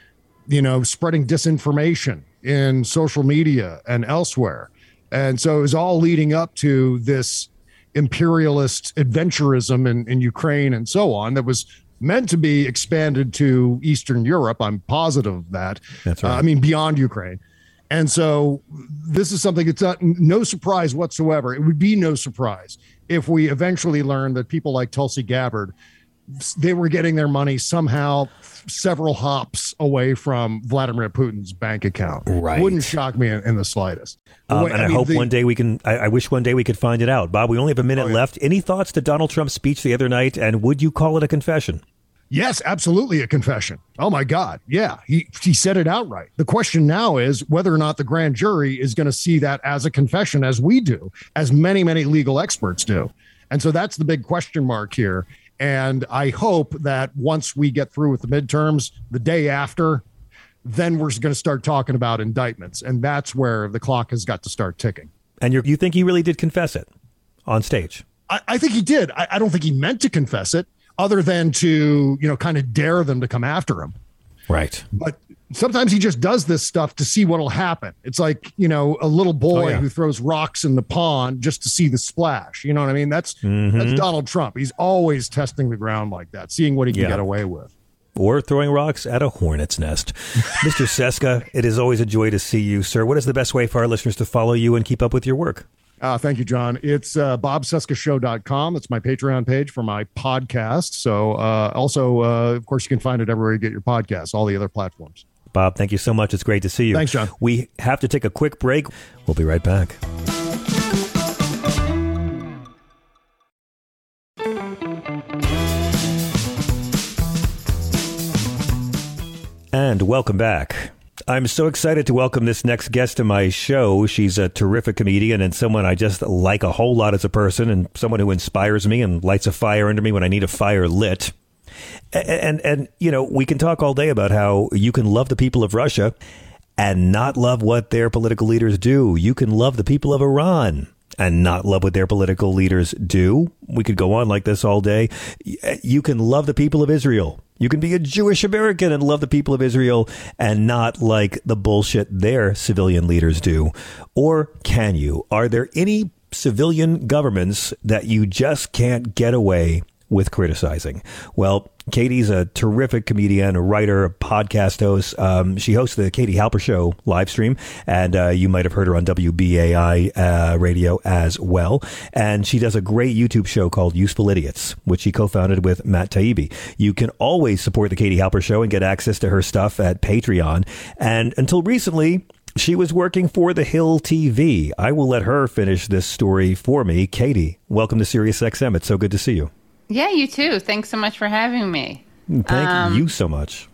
you know, spreading disinformation in social media and elsewhere. And so it was all leading up to this imperialist adventurism in, in Ukraine and so on that was meant to be expanded to Eastern Europe. I'm positive of that. That's Uh, I mean, beyond Ukraine. And so this is something it's not no surprise whatsoever. It would be no surprise if we eventually learn that people like Tulsi Gabbard they were getting their money somehow several hops away from Vladimir Putin's bank account. Right. Wouldn't shock me in, in the slightest. Um, Wait, and I, mean, hope the- one day we can. I, I wish one day we could find it out. Bob, we only have a minute left. Any thoughts to Donald Trump's speech the other night? And would you call it a confession? Yes, absolutely a confession. Oh my God. Yeah. He he said it outright. The question now is whether or not the grand jury is going to see that as a confession as we do, as many, many legal experts do. And so that's the big question mark here. And I hope that once we get through with the midterms, the day after, then we're going to start talking about indictments. And that's where the clock has got to start ticking. And you you think he really did confess it on stage? I, I think he did. I, I don't think he meant to confess it, other than to, you know, kind of dare them to come after him. Right. But sometimes he just does this stuff to see what'll happen. It's like, you know, a little boy Oh, yeah. who throws rocks in the pond just to see the splash. You know what I mean? That's Mhm. that's Donald Trump. He's always testing the ground like that, seeing what he can Yeah. get away with. Or throwing rocks at a hornet's nest. (laughs) Mr. Cesca, it is always a joy to see you, sir. What is the best way for our listeners to follow you and keep up with your work? Uh, thank you, John. It's uh, bobcescashow.com. It's my Patreon page for my podcast. So uh, also, uh, of course, you can find it everywhere you get your podcasts, all the other platforms. Bob, thank you so much. It's great to see you. Thanks, John. We have to take a quick break. We'll be right back. And welcome back. I'm so excited to welcome this next guest to my show. She's a terrific comedian and someone I just like a whole lot as a person and someone who inspires me and lights a fire under me when I need a fire lit. And, and, and you know, we can talk all day about how you can love the people of Russia and not love what their political leaders do. You can love the people of Iran and not love what their political leaders do. We could go on like this all day. You can love the people of Israel. You can be a Jewish American and love the people of Israel and not like the bullshit their civilian leaders do. Or can you? Are there any civilian governments that you just can't get away with criticizing? Well, Katie's a terrific comedian, a writer, a podcast host. Um, she hosts the Katie Halper Show live stream, and uh, you might have heard her on WBAI uh, radio as well. And she does a great YouTube show called Useful Idiots, which she co-founded with Matt Taibbi. You can always support the Katie Halper Show and get access to her stuff at Patreon. And until recently, she was working for The Hill TV. I will let her finish this story for me. Katie, welcome to SiriusXM. It's so good to see you. Yeah, you too. Thanks so much for having me. Thank um, you so much.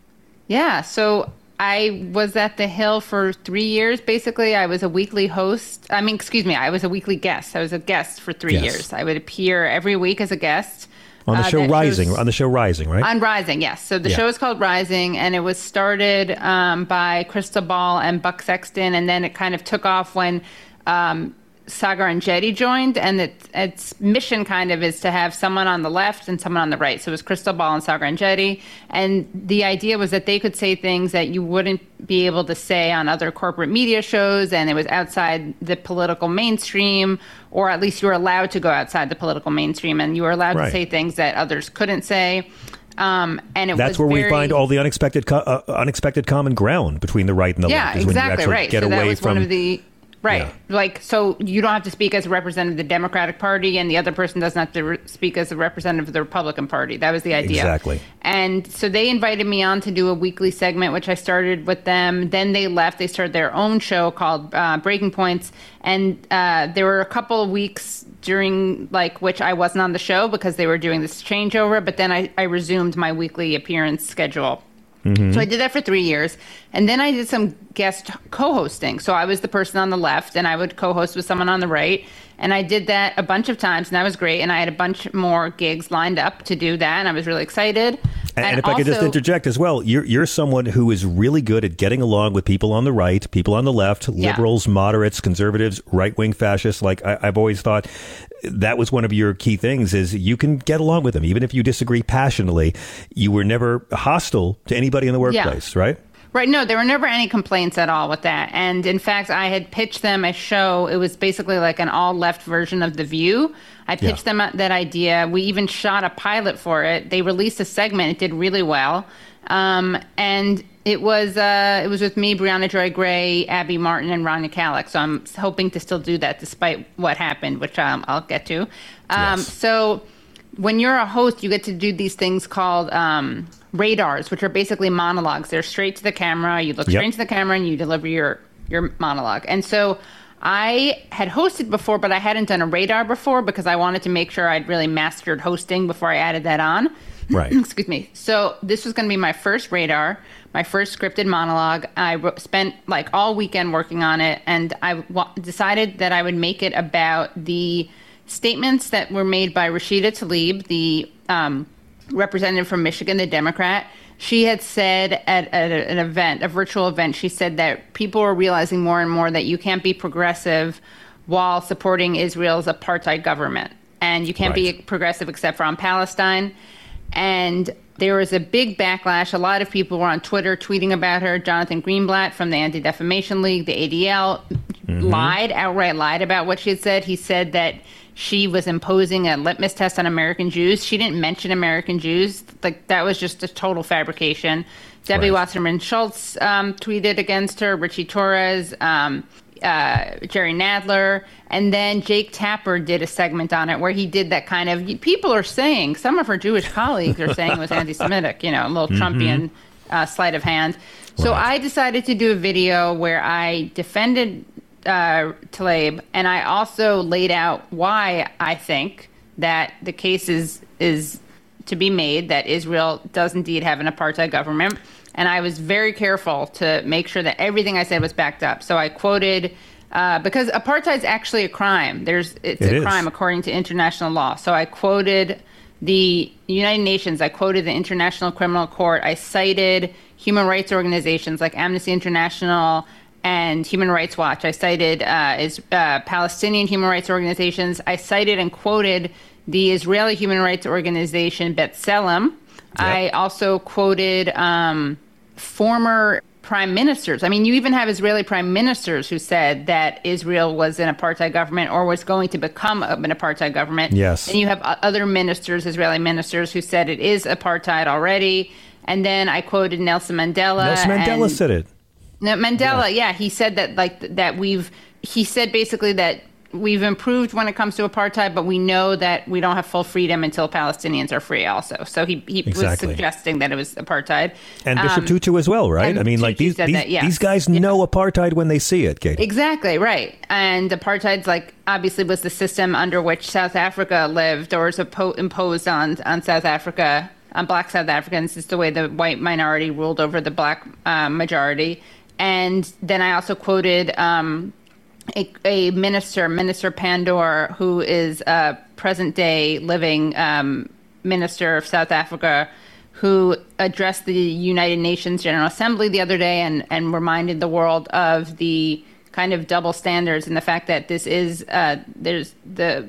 Yeah, so I was at the Hill for three years. Basically, I was a weekly host. I mean, excuse me, I was a weekly guest. I was a guest for three yes. years. I would appear every week as a guest on the uh, show Rising. on the show Rising, right? On Rising, yes. So the yeah. show is called Rising, and it was started um, by Krystal Ball and Buck Sexton, and then it kind of took off when um, Saagar Enjeti joined, and it, its mission kind of is to have someone on the left and someone on the right. So it was Krystal Ball and Saagar Enjeti, and the idea was that they could say things that you wouldn't be able to say on other corporate media shows, and it was outside the political mainstream, or at least you were allowed to go outside the political mainstream, and you were allowed right. to say things that others couldn't say. Um, and it was that's where very, we find all the unexpected, co- uh, unexpected common ground between the right and the yeah, left. Yeah, exactly right. Get so away that was from one of the Right. Yeah. Like, so you don't have to speak as a representative of the Democratic Party, and the other person doesn't have to re- speak as a representative of the Republican Party. That was the idea. Exactly. And so they invited me on to do a weekly segment, which I started with them. Then they left. They started their own show called uh, Breaking Points. And uh, there were a couple of weeks during like which I wasn't on the show because they were doing this changeover. But then I, I resumed my weekly appearance schedule. Mm-hmm. So I did that for three years. And then I did some guest co hosting. So I was the person on the left and I would co host with someone on the right. And I did that a bunch of times and that was great. And I had a bunch more gigs lined up to do that. And I was really excited. And, and if also, I could just interject as well, you're, you're someone who is really good at getting along with people on the right, people on the left, liberals, yeah. moderates, conservatives, right wing fascists. Like I, I've always thought that was one of your key things is you can get along with them even if you disagree passionately you were never hostile to anybody in the workplace yeah. right Right. No, there were never any complaints at all with that. And in fact, I had pitched them a show. It was basically like an all left version of The View. I pitched yeah. them that idea. We even shot a pilot for it. They released a segment. It did really well. Um, and it was uh, it was with me, Briahna Joy Gray, Abby Martin, and Rania Khalek. So I'm hoping to still do that despite what happened, which um, I'll get to. Um, yes. So when you're a host, you get to do these things called um, radars, which are basically monologues. They're straight to the camera. You look yep. straight into the camera and you deliver your your monologue. And so I had hosted before, but I hadn't done a radar before because I wanted to make sure I'd really mastered hosting before I added that on. Right. (clears throat) Excuse me. So this was going to be my first radar, my first scripted monologue. I spent like all weekend working on it, and I w- decided that I would make it about the statements that were made by Rashida Tlaib, the um, representative from Michigan, the Democrat. She had said at, at an event, a virtual event, she said that people are realizing more and more that you can't be progressive while supporting Israel's apartheid government. And you can't right. be progressive except for on Palestine. And there was a big backlash. A lot of people were on Twitter tweeting about her. Jonathan Greenblatt from the Anti Defamation League, the ADL, mm-hmm. lied, outright lied about what she had said. He said that she was imposing a litmus test on American Jews. She didn't mention American Jews. Like that was just a total fabrication. Debbie right. Wasserman Schultz um, tweeted against her. Richie Torres. Um, uh, Jerry Nadler, and then Jake Tapper did a segment on it where he did that kind of. People are saying some of her Jewish colleagues are saying it was (laughs) anti-Semitic, you know, a little mm-hmm. Trumpian uh, sleight of hand. So right. I decided to do a video where I defended uh, Tlaib, and I also laid out why I think that the case is is to be made that Israel does indeed have an apartheid government. and I was very careful to make sure that everything I said was backed up. So I quoted. Uh, because apartheid is actually a crime. There's it's It a is. crime according to international law. So I quoted the United Nations. I quoted the International Criminal Court. I cited human rights organizations like Amnesty International and Human Rights Watch. I cited uh, is uh, Palestinian human rights organizations. I cited and quoted the Israeli human rights organization B'Tselem. I also quoted um, former prime ministers. I mean, you even have Israeli prime ministers who said that Israel was an apartheid government or was going to become an apartheid government. Yes. And you have other ministers, Israeli ministers, who said it is apartheid already. And then I quoted Nelson Mandela. Nelson Mandela and- said it. No, Mandela, yeah. he said that like that we've he said basically that we've improved when it comes to apartheid, but we know that we don't have full freedom until Palestinians are free also. So he, he was suggesting that it was apartheid. And Bishop Um, Tutu as well, right? I mean, like these these, that, yes. these guys know apartheid when they see it, Katie. Exactly, right. And apartheid's like obviously was the system under which South Africa lived or was imposed on on South Africa, on black South Africans. It's the way the white minority ruled over the black um, majority. And then I also quoted um, a, a minister, Minister Pandor, who is a present day living um, minister of South Africa, who addressed the United Nations General Assembly the other day and, and reminded the world of the kind of double standards and the fact that this is uh, there's the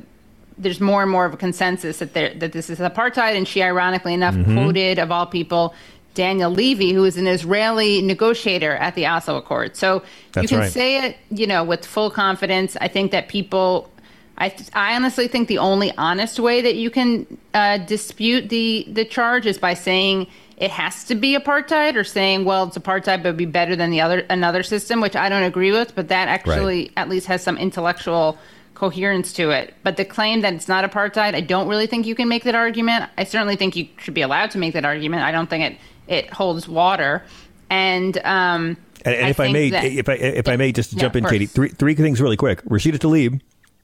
there's more and more of a consensus that there that this is apartheid. And she, ironically enough, Mm-hmm. Mhm. quoted of all people. Daniel Levy, who is an Israeli negotiator at the Oslo Accord. So you can right. say it, you know, with full confidence. I think that people, I, I honestly think the only honest way that you can uh, dispute the the charge is by saying it has to be apartheid, or saying, well, it's apartheid, but it'd be better than the other another system, which I don't agree with. But that actually at least has some intellectual coherence to it. But the claim that it's not apartheid, I don't really think you can make that argument. I certainly think you should be allowed to make that argument. I don't think it it holds water. And um, And, and if I may, that- if I if I may just Yeah, jump in, Katie, three three things really quick. Rashida Tlaib,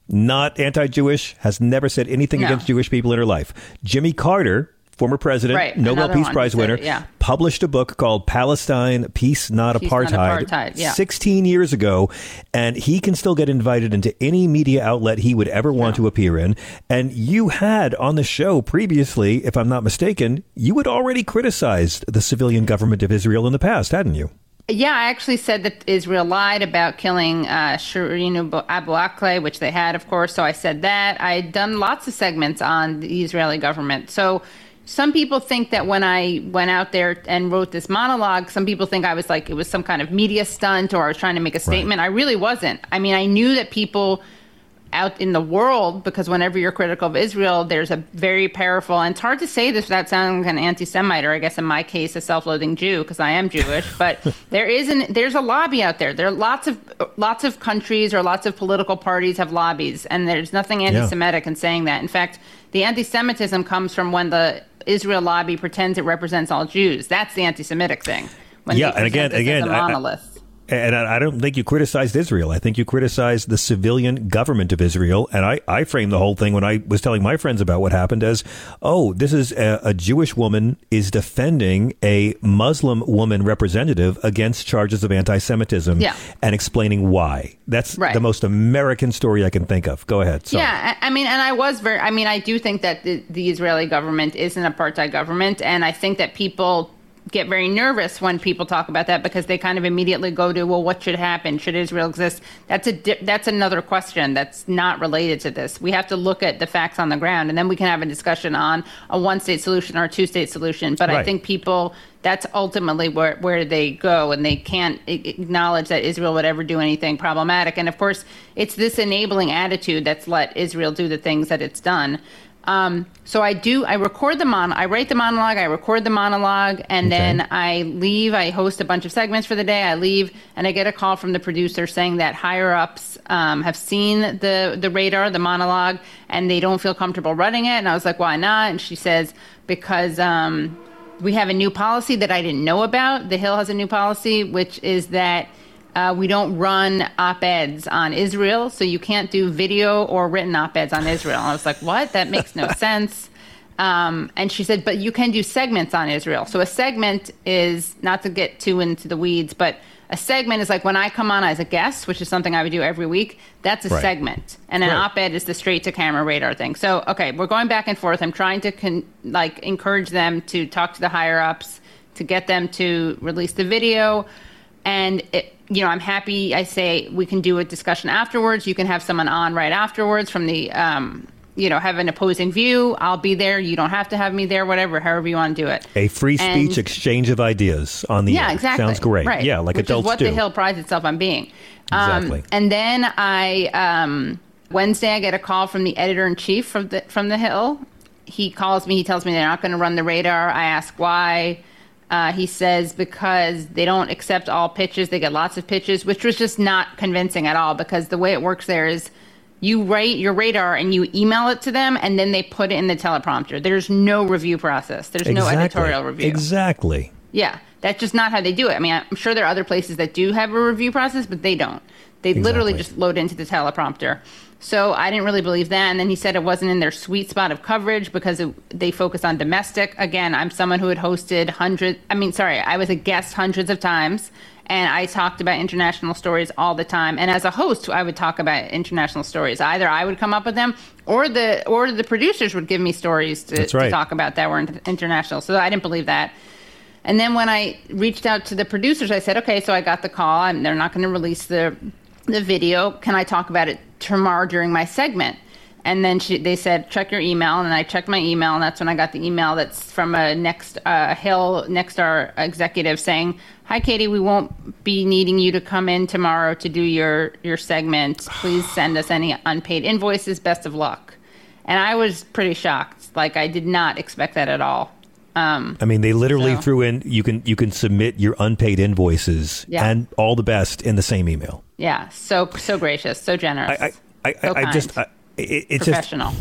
not anti-Jewish, has never said anything No. against Jewish people in her life. Jimmy Carter, former president, Right, Nobel Peace Prize winner, it, yeah. published a book called Palestine: Peace, Not Peace, Not Apartheid. Apartheid, yeah. 16 years ago, and he can still get invited into any media outlet he would ever want to appear in. And you had on the show previously, if I'm not mistaken, you had already criticized the civilian government of Israel in the past, hadn't you? Yeah, I actually said that Israel lied about killing uh, Shireen Abu- Abu Akleh, which they had, of course. So I said that. I'd done lots of segments on the Israeli government. So some people think that when I went out there and wrote this monologue, some people think I was like, it was some kind of media stunt or I was trying to make a statement. I really wasn't. I mean, I knew that people out in the world because whenever you're critical of Israel, there's a very powerful, and it's hard to say this without sounding like an anti-Semite, or I guess in my case, a self-loathing Jew because I am Jewish. But (laughs) there is an there's a lobby out there. There are lots of lots of countries or lots of political parties have lobbies, and there's nothing anti-Semitic in saying that. In fact, the anti-Semitism comes from when the Israel lobby pretends it represents all Jews. That's the anti-Semitic thing. When yeah, and again, present this as again, I- I- monolith. And I, don't think you criticized Israel. I think you criticized the civilian government of Israel. And I, I framed the whole thing when I was telling my friends about what happened as, oh, this is a, a Jewish woman is defending a Muslim woman representative against charges of anti-Semitism Yeah. and explaining why. That's Right. the most American story I can think of. Go ahead. Sorry. Yeah, I I mean, and I was very. I mean, I do think that the, the Israeli government is an apartheid government, and I think that people get very nervous when people talk about that because they kind of immediately go to, well, what should happen? Should Israel exist? That's a di- that's another question that's not related to this. We have to look at the facts on the ground, and then we can have a discussion on a one state solution or a two state solution. But I think people that's ultimately where, where they go and they can't acknowledge that Israel would ever do anything problematic. And of course, it's this enabling attitude that's let Israel do the things that it's done. Um, so I do, I record the mon, I write the monologue, I record the monologue, and then I leave. I host a bunch of segments for the day. I leave, and I get a call from the producer saying that higher ups um, have seen the the radar, the monologue, and they don't feel comfortable running it. And I was like, why not? And she says because um, we have a new policy that I didn't know about. The Hill has a new policy, which is that uh, we don't run op eds on Israel, so you can't do video or written op eds on Israel. And I was like, what? That makes no (laughs) sense. Um, and she said, but you can do segments on Israel. So a segment is not to get too into the weeds, but a segment is like when I come on as a guest, which is something I would do every week. That's a Right. segment, and an Right. op-ed is the straight to camera radar thing. So okay, we're going back and forth. I'm trying to con- like encourage them to talk to the higher ups to get them to release the video, and it, you know I'm happy. I say we can do a discussion afterwards. You can have someone on right afterwards from the. Um, you know, have an opposing view. I'll be there. You don't have to have me there. Whatever, however you want to do it. A free speech And- exchange of ideas on the yeah, air. exactly. Sounds great. Right. Yeah, like Which adults is what do. the Hill prides itself on being. Exactly. Um, and then I um, Wednesday I get a call from the editor in chief from the from the Hill. He calls me. He tells me they're not going to run the radar. I ask why. Uh, he says because they don't accept all pitches. They get lots of pitches, which was just not convincing at all. Because the way it works there is you write your radar and you email it to them, and then they put it in the teleprompter. There's no review process. There's no editorial review. Exactly. Yeah, that's just not how they do it. I mean, I'm sure there are other places that do have a review process, but they don't. They literally just load into the teleprompter. So I didn't really believe that. And then he said it wasn't in their sweet spot of coverage because it, they focus on domestic. Again, I'm someone who had hosted hundreds, I mean, sorry, I was a guest hundreds of times. And I talked about international stories all the time. And as a host, I would talk about international stories. Either I would come up with them, or the or the producers would give me stories to, That's to talk about that were international. So I didn't believe that. And then when I reached out to the producers, I said, okay, so I got the call. and they're not going to release the the video. Can I talk about it tomorrow during my segment? And then she, they said, check your email. And I checked my email, and that's when I got the email that's from a next uh, Hill Nexstar executive saying, "Hi, Katie, we won't be needing you to come in tomorrow to do your your segment. Please (sighs) send us any unpaid invoices. Best of luck." And I was pretty shocked. Like I did not expect that at all. Um, I mean, they literally So- threw in you can you can submit your unpaid invoices Yeah. and all the best in the same email. Yeah, so so gracious, so generous. I I, So I, I just. I, it, it's just professional.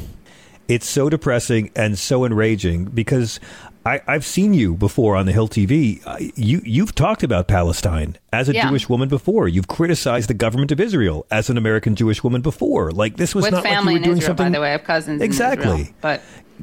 it's so depressing and so enraging because I, I've seen you before on the Hill TV. I- You you've talked about Palestine as a Yeah. Jewish woman before. You've criticized the government of Israel as an American Jewish woman before. Like this was With not like you family were doing Israel, something by the way, I have cousins. Exactly. Israel, but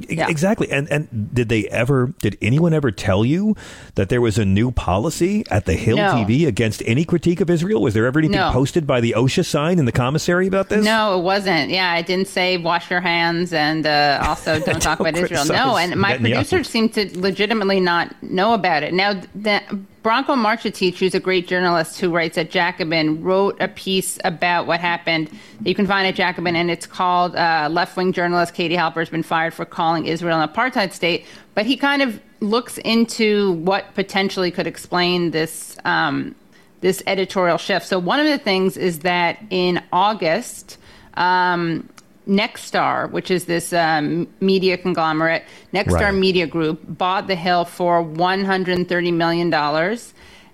yeah. Exactly. And and did they ever did anyone ever tell you that there was a new policy at the Hill No. TV against any critique of Israel? Was there ever anything No. posted by the OSHA sign in the commissary about this? No, it wasn't. Yeah, I didn't say wash your hands and uh, also (laughs) don't talk Don't about Israel. No, and my Netanyahu. producers seem to legitimately not know about it. Now, the, Branko Marcetic, who's a great journalist who writes at Jacobin, wrote a piece about what happened. You can find at Jacobin, and it's called uh, "Left Wing Journalist Katie Halper has been fired for calling Israel an apartheid state." But he kind of looks into what potentially could explain this. Um, this editorial shift. So one of the things is that in August, um, Nexstar, which is this um, media conglomerate, Nexstar Right. Media Group bought The Hill for 130 million dollars.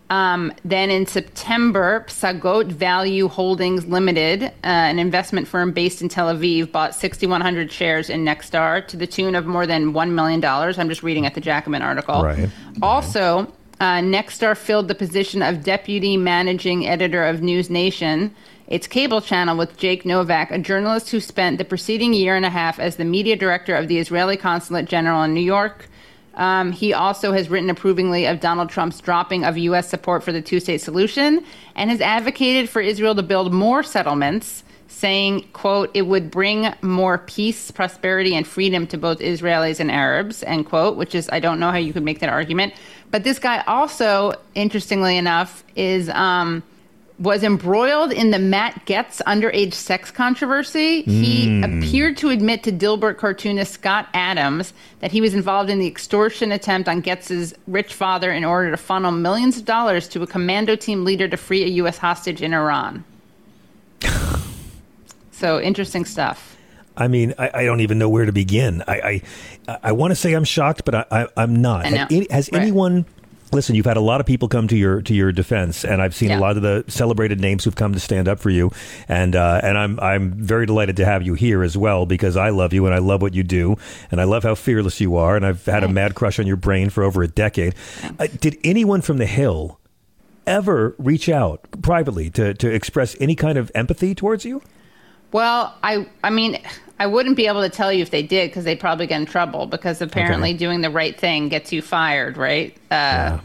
Um, then in September, Psagot Value Holdings Limited, uh, an investment firm based in Tel Aviv, bought 6,100 shares in Nexstar to the tune of more than $1 million. I'm just reading at the Jacobin article. Right. Also, uh, Nexstar filled the position of deputy managing editor of News Nation, its cable channel, with Jake Novak, a journalist who spent the preceding year and a half as the media director of the Israeli Consulate General in New York. Um, he also has written approvingly of Donald Trump's dropping of U.S. support for the two state solution and has advocated for Israel to build more settlements, saying, quote, it would bring more peace, prosperity, and freedom to both Israelis and Arabs, end quote, which is, I don't know how you could make that argument. But this guy also, interestingly enough, is. Um, was embroiled in the Matt Gaetz underage sex controversy. He Mm. appeared to admit to Dilbert cartoonist Scott Adams that he was involved in the extortion attempt on Gaetz's rich father in order to funnel millions of dollars to a commando team leader to free a U.S. hostage in Iran. (sighs) so interesting stuff. I mean, I, I don't even know where to begin. I I, I want to say I'm shocked, but I, I, I'm not. Has, any, has Right. anyone? Listen, you've had a lot of people come to your to your defense, and I've seen Yeah. a lot of the celebrated names who've come to stand up for you, and uh, and I'm I'm very delighted to have you here as well because I love you and I love what you do, and I love how fearless you are, and I've had a mad crush on your brain for over a decade. Uh, did anyone from the Hill ever reach out privately to to express any kind of empathy towards you? Well, I I mean, I wouldn't be able to tell you if they did because they'd probably get in trouble because apparently Okay. doing the right thing gets you fired, right? Uh,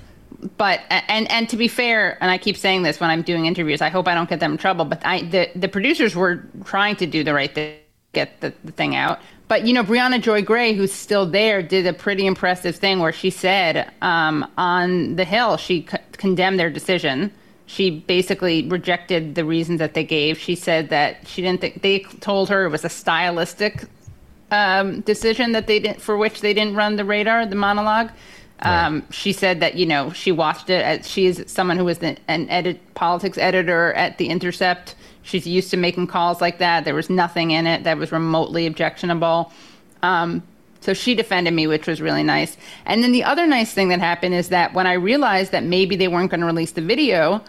But and and to be fair, and I keep saying this when I'm doing interviews, I hope I don't get them in trouble. But I the the producers were trying to do the right thing, get the, the thing out. But you know, Briahna Joy Gray, who's still there, did a pretty impressive thing where she said um, on the Hill she c- condemned their decision. She basically rejected the reasons that they gave. She said that she didn't think they told her it was a stylistic um, decision that they didn't, for which they didn't run the radar, the monologue. Um, She said that you know she watched it. As, she is someone who was the, an edit politics editor at the Intercept. She's used to making calls like that. There was nothing in it that was remotely objectionable. Um, so she defended me, which was really nice. And then the other nice thing that happened is that when I realized that maybe they weren't going to release the video,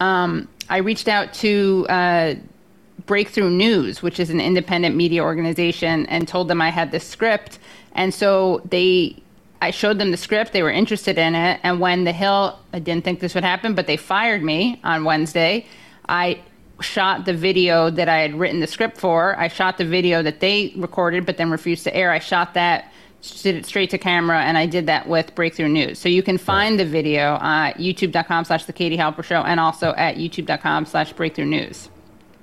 um, I reached out to uh, Breakthrough News, which is an independent media organization, and told them I had this script. And so they, I showed them the script. They were interested in it. And when The Hill, I didn't think this would happen, but they fired me on Wednesday. I shot the video that I had written the script for. I shot the video that they recorded, but then refused to air. I shot that, did it straight to camera, and I did that with Breakthrough News. So you can find the video at youtube.com slash the Katie Halper Show and also at youtube.com slash breakthrough news.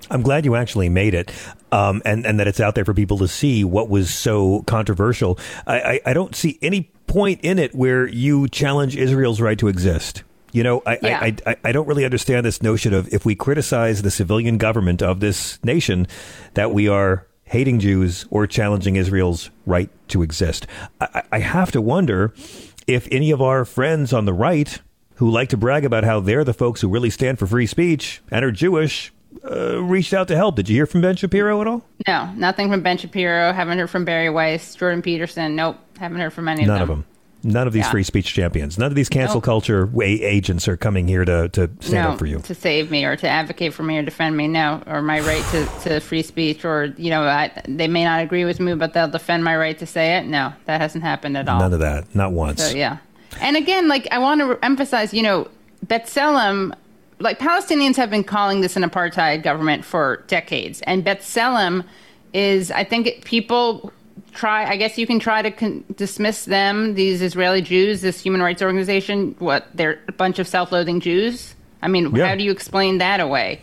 I'm glad you actually made it, um, and and that it's out there for people to see what was so controversial. I, I, I don't see any point in it where you challenge Israel's right to exist. You know, I, Yeah. I, I, I don't really understand this notion of if we criticize the civilian government of this nation, that we are hating Jews or challenging Israel's right to exist. I, I- have to wonder if any of our friends on the right who like to brag about how they're the folks who really stand for free speech and are Jewish uh, reached out to help. Did you hear from Ben Shapiro at all? No, nothing from Ben Shapiro. Haven't heard from Bari Weiss, Jordan Peterson. Nope, haven't heard from any of them. None of them. None of these Yeah. free speech champions. None of these cancel Nope. culture agents are coming here to, to stand no, up for you. to save me or to advocate for me or defend me. No, or my right to, to free speech, or you know, I, they may not agree with me, but they'll defend my right to say it. No, that hasn't happened at all. None of that. Not once. So yeah, and again, like I want to emphasize, you know, B'Tselem, like Palestinians have been calling this an apartheid government for decades, and B'Tselem is, I think, it, people try. I guess you can try to con- dismiss them, these Israeli Jews, this human rights organization. What they're a bunch of self-loathing Jews. I mean, Yeah. how do you explain that away?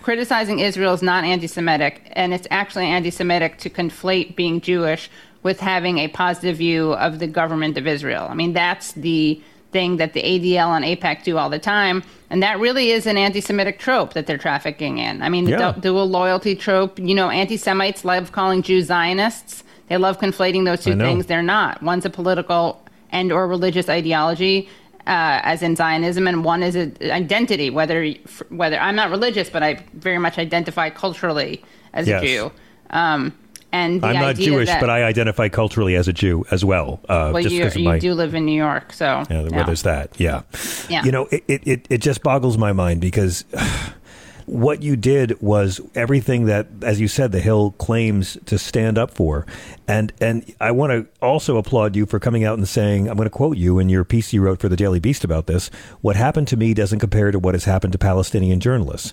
criticizing Israel is not anti Semitic, and it's actually anti Semitic to conflate being Jewish with having a positive view of the government of Israel. I mean, that's the thing that the ADL and AIPAC do all the time, and that really is an anti Semitic trope that they're trafficking in. I mean, the Yeah. du- dual loyalty trope, you know, anti Semites love calling Jews Zionists. They love conflating those two things. They're not. One's a political and or religious ideology, uh, as in Zionism, and one is an identity. Whether whether I'm not religious, but I very much identify culturally as Yes. a Jew. Um, and the I'm not Jewish, that, but I identify culturally as a Jew as well. Uh, well, just you, you my do live in New York, so Yeah, where there's that. Yeah. Yeah. You know, it, it, it just boggles my mind because (sighs) what you did was everything that, as you said, the Hill claims to stand up for. And and I want to also applaud you for coming out and saying, I'm going to quote you in your piece you wrote for the Daily Beast about this. What happened to me doesn't compare to what has happened to Palestinian journalists.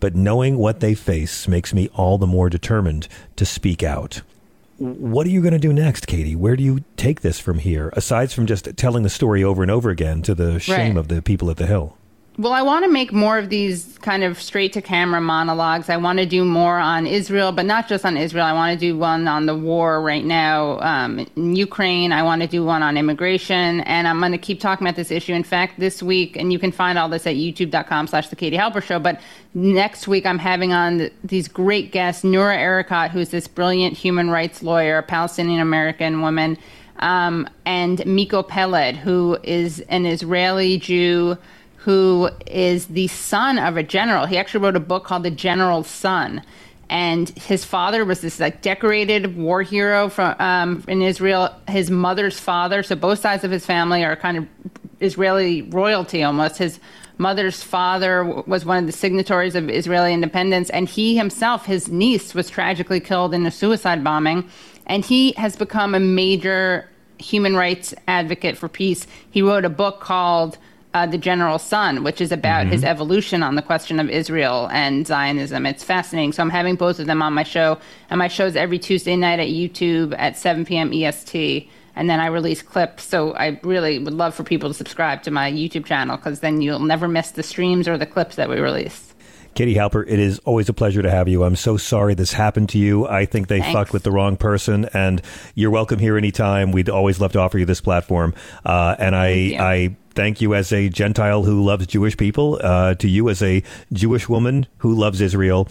But knowing what they face makes me all the more determined to speak out. What are you going to do next, Katie? Where do you take this from here, aside from just telling the story over and over again to the shame Right. of the people at the Hill? Well, I want to make more of these kind of straight to camera monologues. I want to do more on Israel, but not just on Israel. I want to do one on the war right now um, in Ukraine. I want to do one on immigration, and I'm going to keep talking about this issue. In fact, this week, and you can find all this at youtube.com slash the Katie Halper Show, but next week I'm having on these great guests, Noura Erakat, who's this brilliant human rights lawyer, Palestinian American woman, um, and Miko Peled, who is an Israeli Jew who is the son of a general. He actually wrote a book called The General's Son. And his father was this like decorated war hero from um, in Israel. His mother's father, so both sides of his family are kind of Israeli royalty almost. His mother's father was one of the signatories of Israeli independence, and he himself, his niece, was tragically killed in a suicide bombing. And he has become a major human rights advocate for peace. He wrote a book called uh, The General Son, which is about his evolution on the question of Israel and Zionism. It's fascinating. So I'm having both of them on my show, and my show's every Tuesday night at YouTube at 7 p.m. EST. And then I release clips. So I really would love for people to subscribe to my YouTube channel because then you'll never miss the streams or the clips that we release. Katie Halper, it is always a pleasure to have you. I'm so sorry this happened to you. I think they Thanks. fucked with the wrong person, and you're welcome here anytime. We'd always love to offer you this platform. Uh, and I, I thank you as a Gentile who loves Jewish people, uh, to you as a Jewish woman who loves Israel.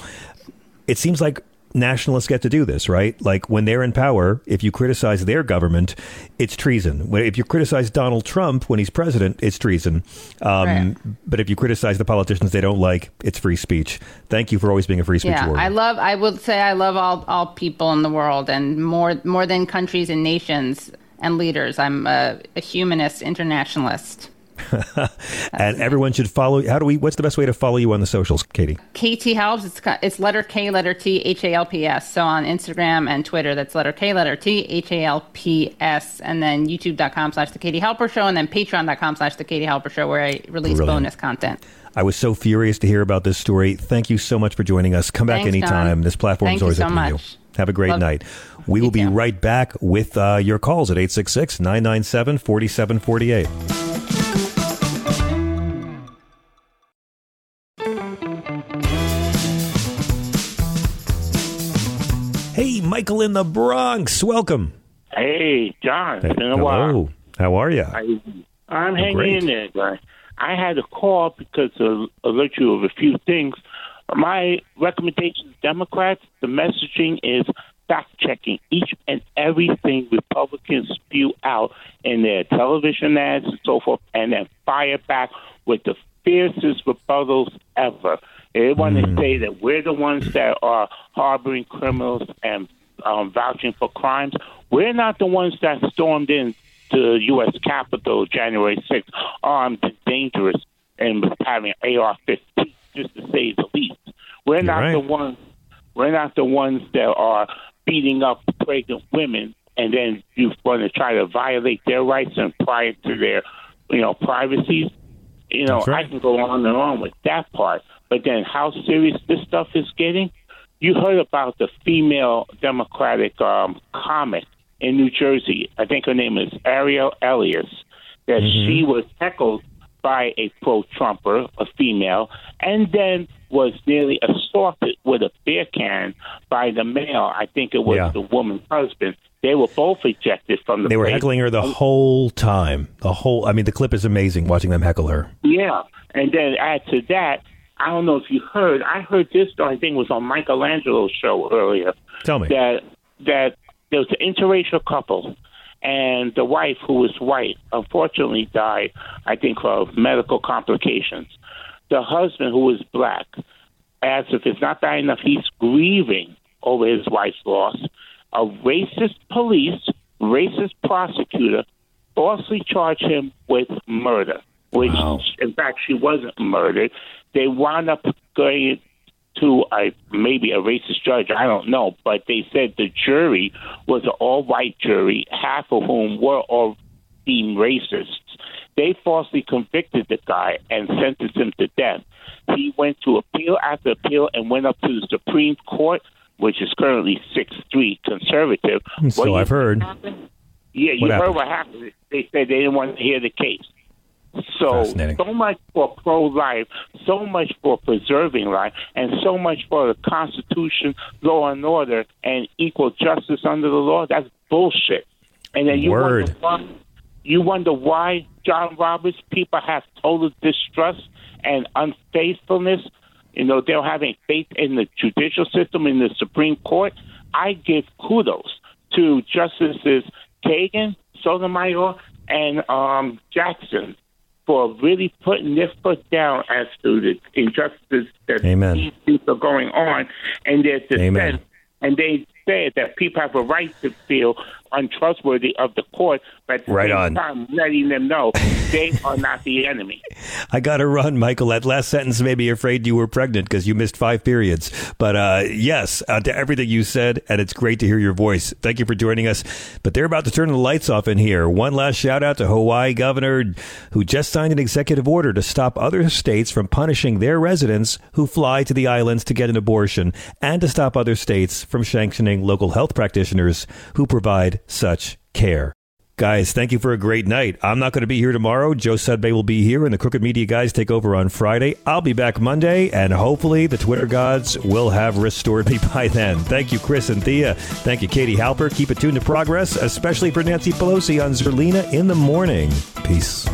It seems like nationalists get to do this, right? Like when they're in power, if you criticize their government, it's treason. If you criticize Donald Trump when he's president, it's treason. Um, Right. But if you criticize the politicians they don't like, it's free speech. Thank you for always being a free speech yeah, warrior. I love. I would say I love all all people in the world, and more more than countries and nations and leaders. I'm a, a humanist internationalist. (laughs) and everyone should follow. How do we? What's the best way to follow you on the socials, Katie? KT halps. It's it's letter K, letter T, H A L P S. So on Instagram and Twitter, that's letter K, letter T, H A L P S, and then YouTube.com slash the Katie Halper Show, and then Patreon.com slash the Katie Halper Show, where I release Brilliant. bonus content. I was so furious to hear about this story. Thank you so much for joining us. Come back Thanks, anytime. John. This platform is always so open to you. Have a great Love- night. We will be right back with uh, your calls at 866 997 4748. Michael in the Bronx. Welcome. Hey, John. It's been a while. Hello. How are you? I, I'm hanging great. in there, guy. I had a call because of alert you of a few things. My recommendation to Democrats, the messaging is fact checking each and everything Republicans spew out in their television ads and so forth, and then fire back with the fiercest rebuttals ever. They want to mm. say that we're the ones that are harboring criminals and um, vouching for crimes. We're not the ones that stormed in to the U.S. Capitol January 6th armed and dangerous and having AR-15, just to say the least. We're not right. the ones. We're not the ones that are beating up pregnant women, and then you want to try to violate their rights and pry into their, you know, privacies. You know, right. I can go on and on with that part, but then how serious this stuff is getting. You heard about the female Democratic um, comic in New Jersey. I think her name is Ariel Elias. That she was heckled by a pro-Trumper, a female, and then was nearly assaulted with a beer can by the male. I think it was Yeah. the woman's husband. They were both ejected from the. They were place. heckling her the whole time. The whole, I mean, the clip is amazing watching them heckle her. Yeah, and then add to that, I don't know if you heard. I heard this. I think it was on Michelangelo's show earlier. Tell me. that that there was an interracial couple, and the wife, who was white, unfortunately died. I think of medical complications. The husband, who was black, as if it's not bad enough, he's grieving over his wife's loss. A racist police, racist prosecutor, falsely charged him with murder, which, in fact, she wasn't murdered. They wound up going to a maybe a racist judge, I don't know, but they said the jury was an all-white jury, half of whom were all deemed racists. They falsely convicted the guy and sentenced him to death. He went to appeal after appeal and went up to the Supreme Court, which is currently six-three conservative. So I've heard. yeah, you What heard happened? what happened. They said they didn't want to hear the case. So, so much for pro life, so much for preserving life, and so much for the Constitution, law and order, and equal justice under the law. That's bullshit. And then you Word. wonder why, you wonder why John Roberts people have total distrust and unfaithfulness. You know, they don't have any faith in the judicial system, in the Supreme Court. I give kudos to Justices Kagan, Sotomayor, and um, Jackson for really putting their foot down as to the injustices that Amen. these are going on and their dissent. Amen. And they said that people have a right to feel untrustworthy of the court, but Right on. time letting them know (laughs) they are not the enemy. I got to run, Michael. That last sentence made me afraid you were pregnant because you missed five periods. But uh, yes, uh, to everything you said, and it's great to hear your voice. Thank you for joining us. But they're about to turn the lights off in here. One last shout out to Hawaii governor who just signed an executive order to stop other states from punishing their residents who fly to the islands to get an abortion, and to stop other states from sanctioning local health practitioners who such care. Guys, thank you for a great night. I'm not going to be here tomorrow. Joe Sudbay will be here, and the Crooked Media guys take over on Friday. I'll be back Monday, and hopefully the Twitter gods will have restored me (laughs) by then. Thank you, Chris and Thea. Thank you, Katie Halper. Keep it tuned to progress, especially for Nancy Pelosi on Zerlina in the morning. Peace.